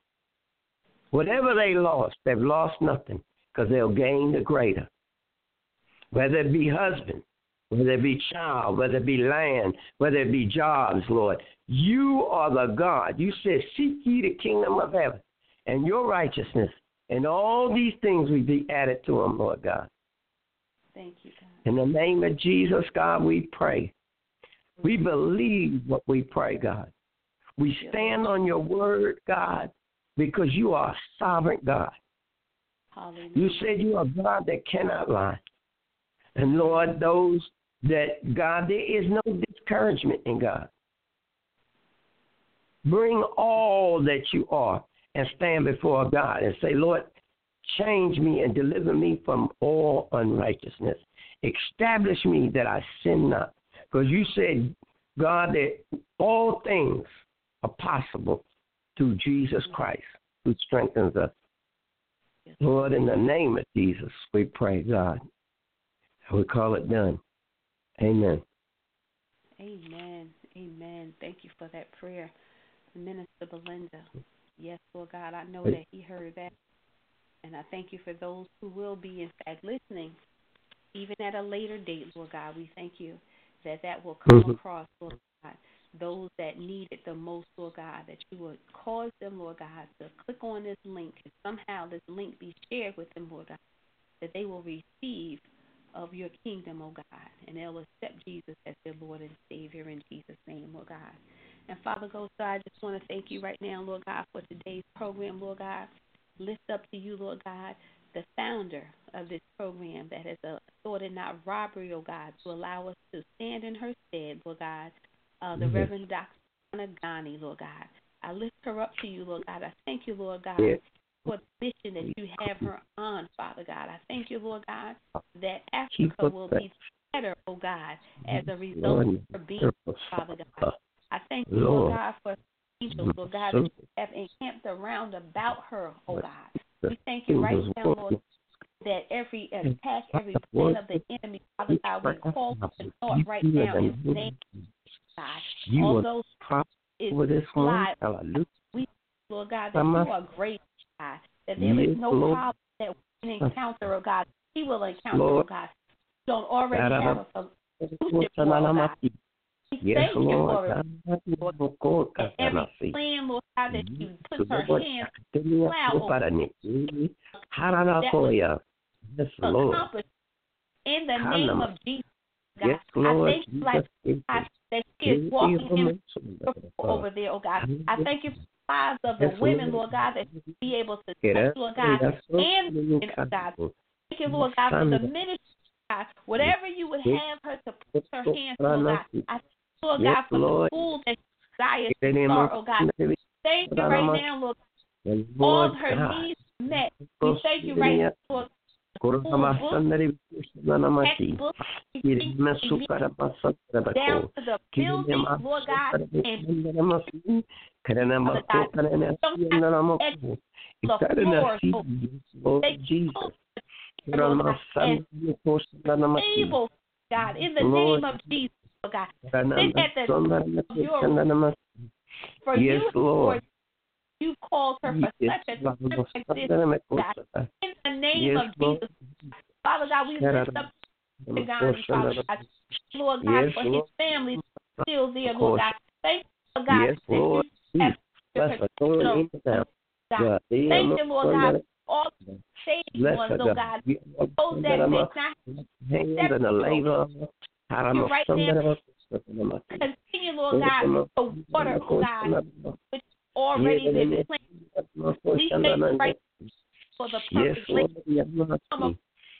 Whatever they lost, they've lost nothing because they'll gain the greater. Whether it be husband, whether it be child, whether it be land, whether it be jobs, Lord. You are the God. You said, Seek ye the kingdom of heaven and your righteousness, and all these things will be added to them, Lord God. Thank you, God. In the name of Jesus, God, we pray. We mm-hmm. believe what we pray, God. We stand on your word, God, because you are a sovereign God. Hallelujah. You said you are God that cannot lie. And Lord, those that, God, there is no discouragement in God. Bring all that you are and stand before God and say, Lord, change me and deliver me from all unrighteousness. Establish me that I sin not. Because you said, God, that all things are possible through Jesus Christ who strengthens us. Lord, in the name of Jesus, we pray, God. We call it done. Amen. Amen. Amen. Thank you for that prayer, Minister Belinda. Yes, Lord God, I know that He heard that. And I thank you for those who will be, in fact, listening, even at a later date, Lord God. We thank you that that will come Mhm. across, Lord God, those that need it the most, Lord God, that you would cause them, Lord God, to click on this link and somehow this link be shared with them, Lord God, that they will receive of your kingdom, oh God, and they'll accept Jesus as their Lord and Savior in Jesus' name, Lord God. And Father God, so I just want to thank you right now, Lord God, for today's program, Lord God. Lift up to you, Lord God, the founder of this program that has a thought and not robbery, oh God, to allow us to stand in her stead, Lord God, uh, the Mhm. Reverend Dr. Ghani, Lord God. I lift her up to you, Lord God. I thank you, Lord God, Yes. For the mission that you have her on, Father God. I thank you, Lord God, that Africa will be better, oh God, as a result of her being, Father God. I thank you, Lord. God, for angels, Lord God, that you have encamped around about her, oh God. We thank you right now, Lord, that every attack, every plan of the enemy, Father God, we call the thought right now in the name of God. Although it's over this one. Hallelujah. we, Lord God, that you are great, God, that there is Yes, no Lord. problem that we can encounter, oh God. He will encounter, oh God. You don't already have a solution oh God. We Yes, thank you Lord. for it. Lord. And every plan, Lord God, that you put her hands Haranakoya. Yes, Lord. in the name of Jesus, oh God. Yes, Lord. I thank you, like. God, that she is walking in over there, oh God. I thank you lives of the Yes, women, Lord. God, that you be able to touch, Lord God, and oh God. Thank you, Lord God, for the ministry, God. Whatever you would have her to put her hands, to, Lord God. I thank you, Lord God, for the school that desires to start, oh God. Thank you right now, Lord. Yes, All her needs met. We thank you right now, Lord. Sanamati. Textbooks, Masukara down to the building, Lord God, and Lord they Jesus. Lord God, and able, God, in the name of Jesus, God. Sit at the your for Yes, you, Lord. You called her for Yes, such a time like this, God. In the name Yes, of Lord. Jesus, Father God, we lift up to God, Father God, Lord God, Yes, for Lord. his family still there, Lord. God. Thank you, Lord God, Yes, that Lord. you have Bless her going in and out. God. God, Thank you, Lord God, all saved Bless ones, oh God. Those that did not hands and the labor. you right now. continue, Lord God, the water, oh God, which already been planted. We thank you right for the Yes, perfect Lord. come up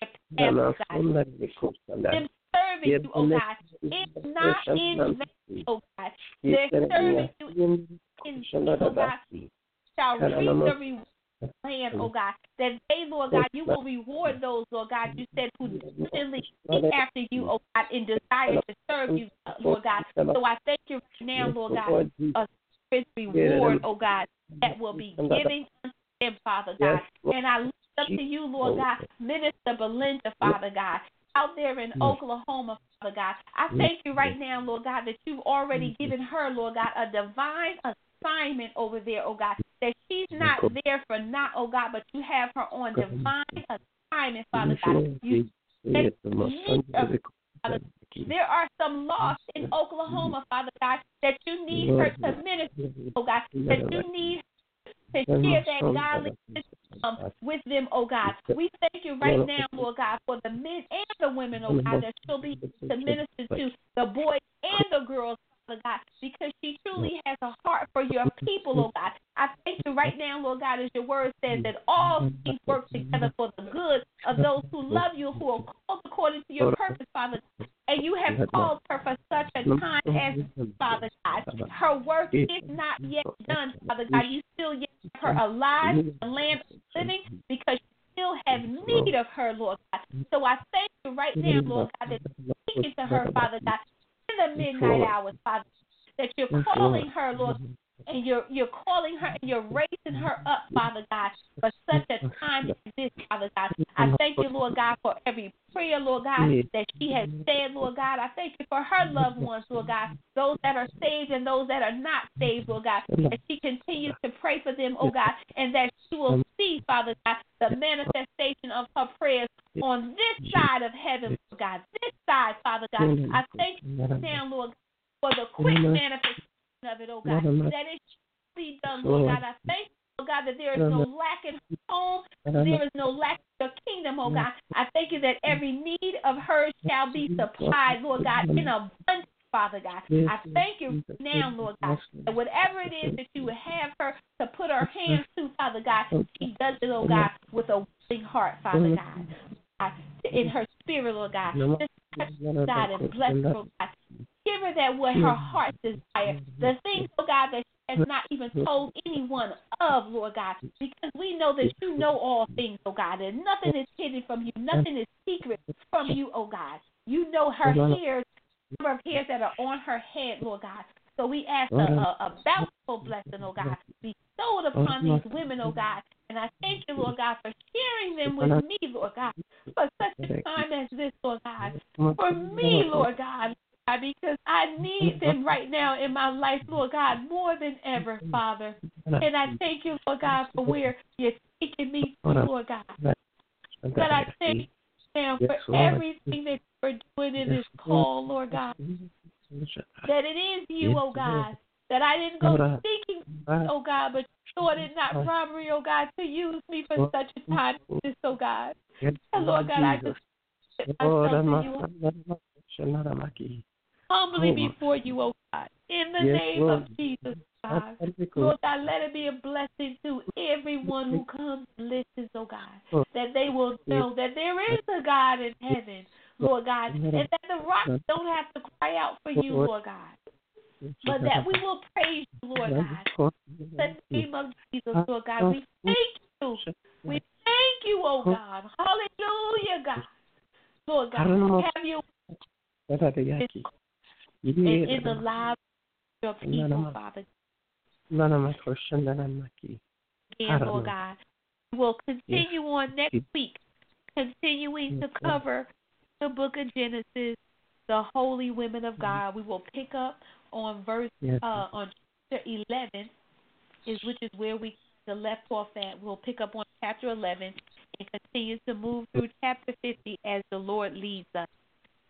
oh Nana, oh God. Somebody cook on that. Them serving you, oh God. It's not in vain, oh God. They're serving you in vain, oh God. Shall reap the reward oh God, that they, Lord God, you will reward those, Lord God, you said who diligently seek after you, oh God, and desire to serve you, Lord God. So I thank you right now, Lord God, spirit reward, oh God, that will be given unto them, Father God. And I look up to you, Lord God, Minister Belinda, Father God, out there in Oklahoma, Father God. I thank you right now, Lord God, that you've already given her, Lord God, a divine assignment over there, oh God, that she's not there for not, oh God, but you have her on divine assignment, Father God. You said uh, need of Father. There are some lost in Oklahoma, Father God, that you need her to minister, oh God, that you need to share that godly um, with them, oh God. We thank you right now, Lord God, for the men and the women, oh God, that she'll be to minister to, the boys and the girls, Father God, because she truly has a heart for your people, oh God. I thank you right now, Lord God, as your word says that all things work together for the good of those who love you, who are called according to your purpose, Father. And you have called her for such a time as Father God. Her work is not yet done, Father God. You still yet have her alive the land living because you still have need of her, Lord God. So I thank you right now, Lord God, that speaking to her, Father God, in the midnight hours, Father, that you're calling her, Lord, mm-hmm. And you're you're calling her and you're raising her up, Father God, for such a time as this, Father God. I thank you, Lord God, for every prayer, Lord God, that she has said, Lord God. I thank you for her loved ones, Lord God, those that are saved and those that are not saved, Lord God, that she continues to pray for them, oh God, and that she will see, Father God, the manifestation of her prayers on this side of heaven, Lord God, this side, Father God. I thank you now, Lord, for the quick manifestation of it, oh God, that it should be done, Lord God. I thank you, oh God, that there is no lack in her home, there is no lack in the kingdom, oh God. I thank you that every need of hers shall be supplied, Lord God, in abundance. Father God, I thank you now, Lord God, that whatever it is that you would have her to put her hands to, Father God, she does it, oh God, with a willing heart, Father God, in her spirit, Lord God. God and bless her, oh God. Give her that what her heart desires, The things, oh God, that she has not even told anyone of, Lord God, because we know that you know all things, oh God, and nothing is hidden from you, nothing is secret from you, oh God. You know her hairs, number of hairs that are on her head, Lord God. So we ask a, a, a bountiful blessing, oh God, be bestowed upon these women, oh God. And I thank you, Lord God, for sharing them with me, Lord God, for such a time as this, Lord God. For me, Lord God, because I need them right now in my life, Lord God, more than ever, Father. And I thank you, Lord God, for where you're taking me to, Lord God. But I thank you now for everything that you're doing in this call, Lord God. That it is you, oh God. That I didn't go seeking, oh God, but thought it not robbery, oh God, to use me for such a time as this, oh God. And Lord God, I just myself to you humbly before you, oh God, in the Yes, name Lord. of Jesus, God. Lord. God, let it be a blessing to everyone who comes and listens, oh God, that they will know that there is a God in heaven, Lord God, and that the rocks don't have to cry out for you, Lord. God, but that we will praise you, Lord God. In the name of Jesus, Lord God, we thank you. We thank you, oh God. Hallelujah, God. Lord God, have you in, in the lives of your people, Father. Again, Lord God. We'll continue on next week, continuing to cover the book of Genesis, the holy women of God. We will pick up on verse uh, on chapter eleven, is which is where we left off at. We'll pick up on chapter eleven and continue to move through chapter fifty as the Lord leads us.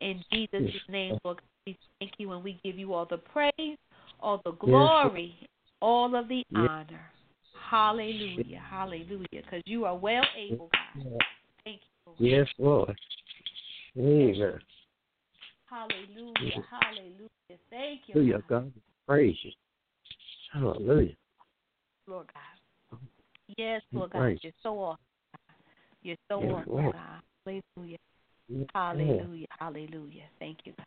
In Jesus' name, Lord, we thank you and we give you all the praise, all the glory, all of the honor. Hallelujah, hallelujah, because you are well able, God. Thank you. Yes, Lord. Amen. Hallelujah, hallelujah. Thank you, Hallelujah, God. God. Praise you. Hallelujah. Lord God. Yes, Lord God, Praise. you're so awesome. You're so Yes, awesome, Lord. God. Hallelujah. Yes, Hallelujah. Hallelujah. Thank you, God.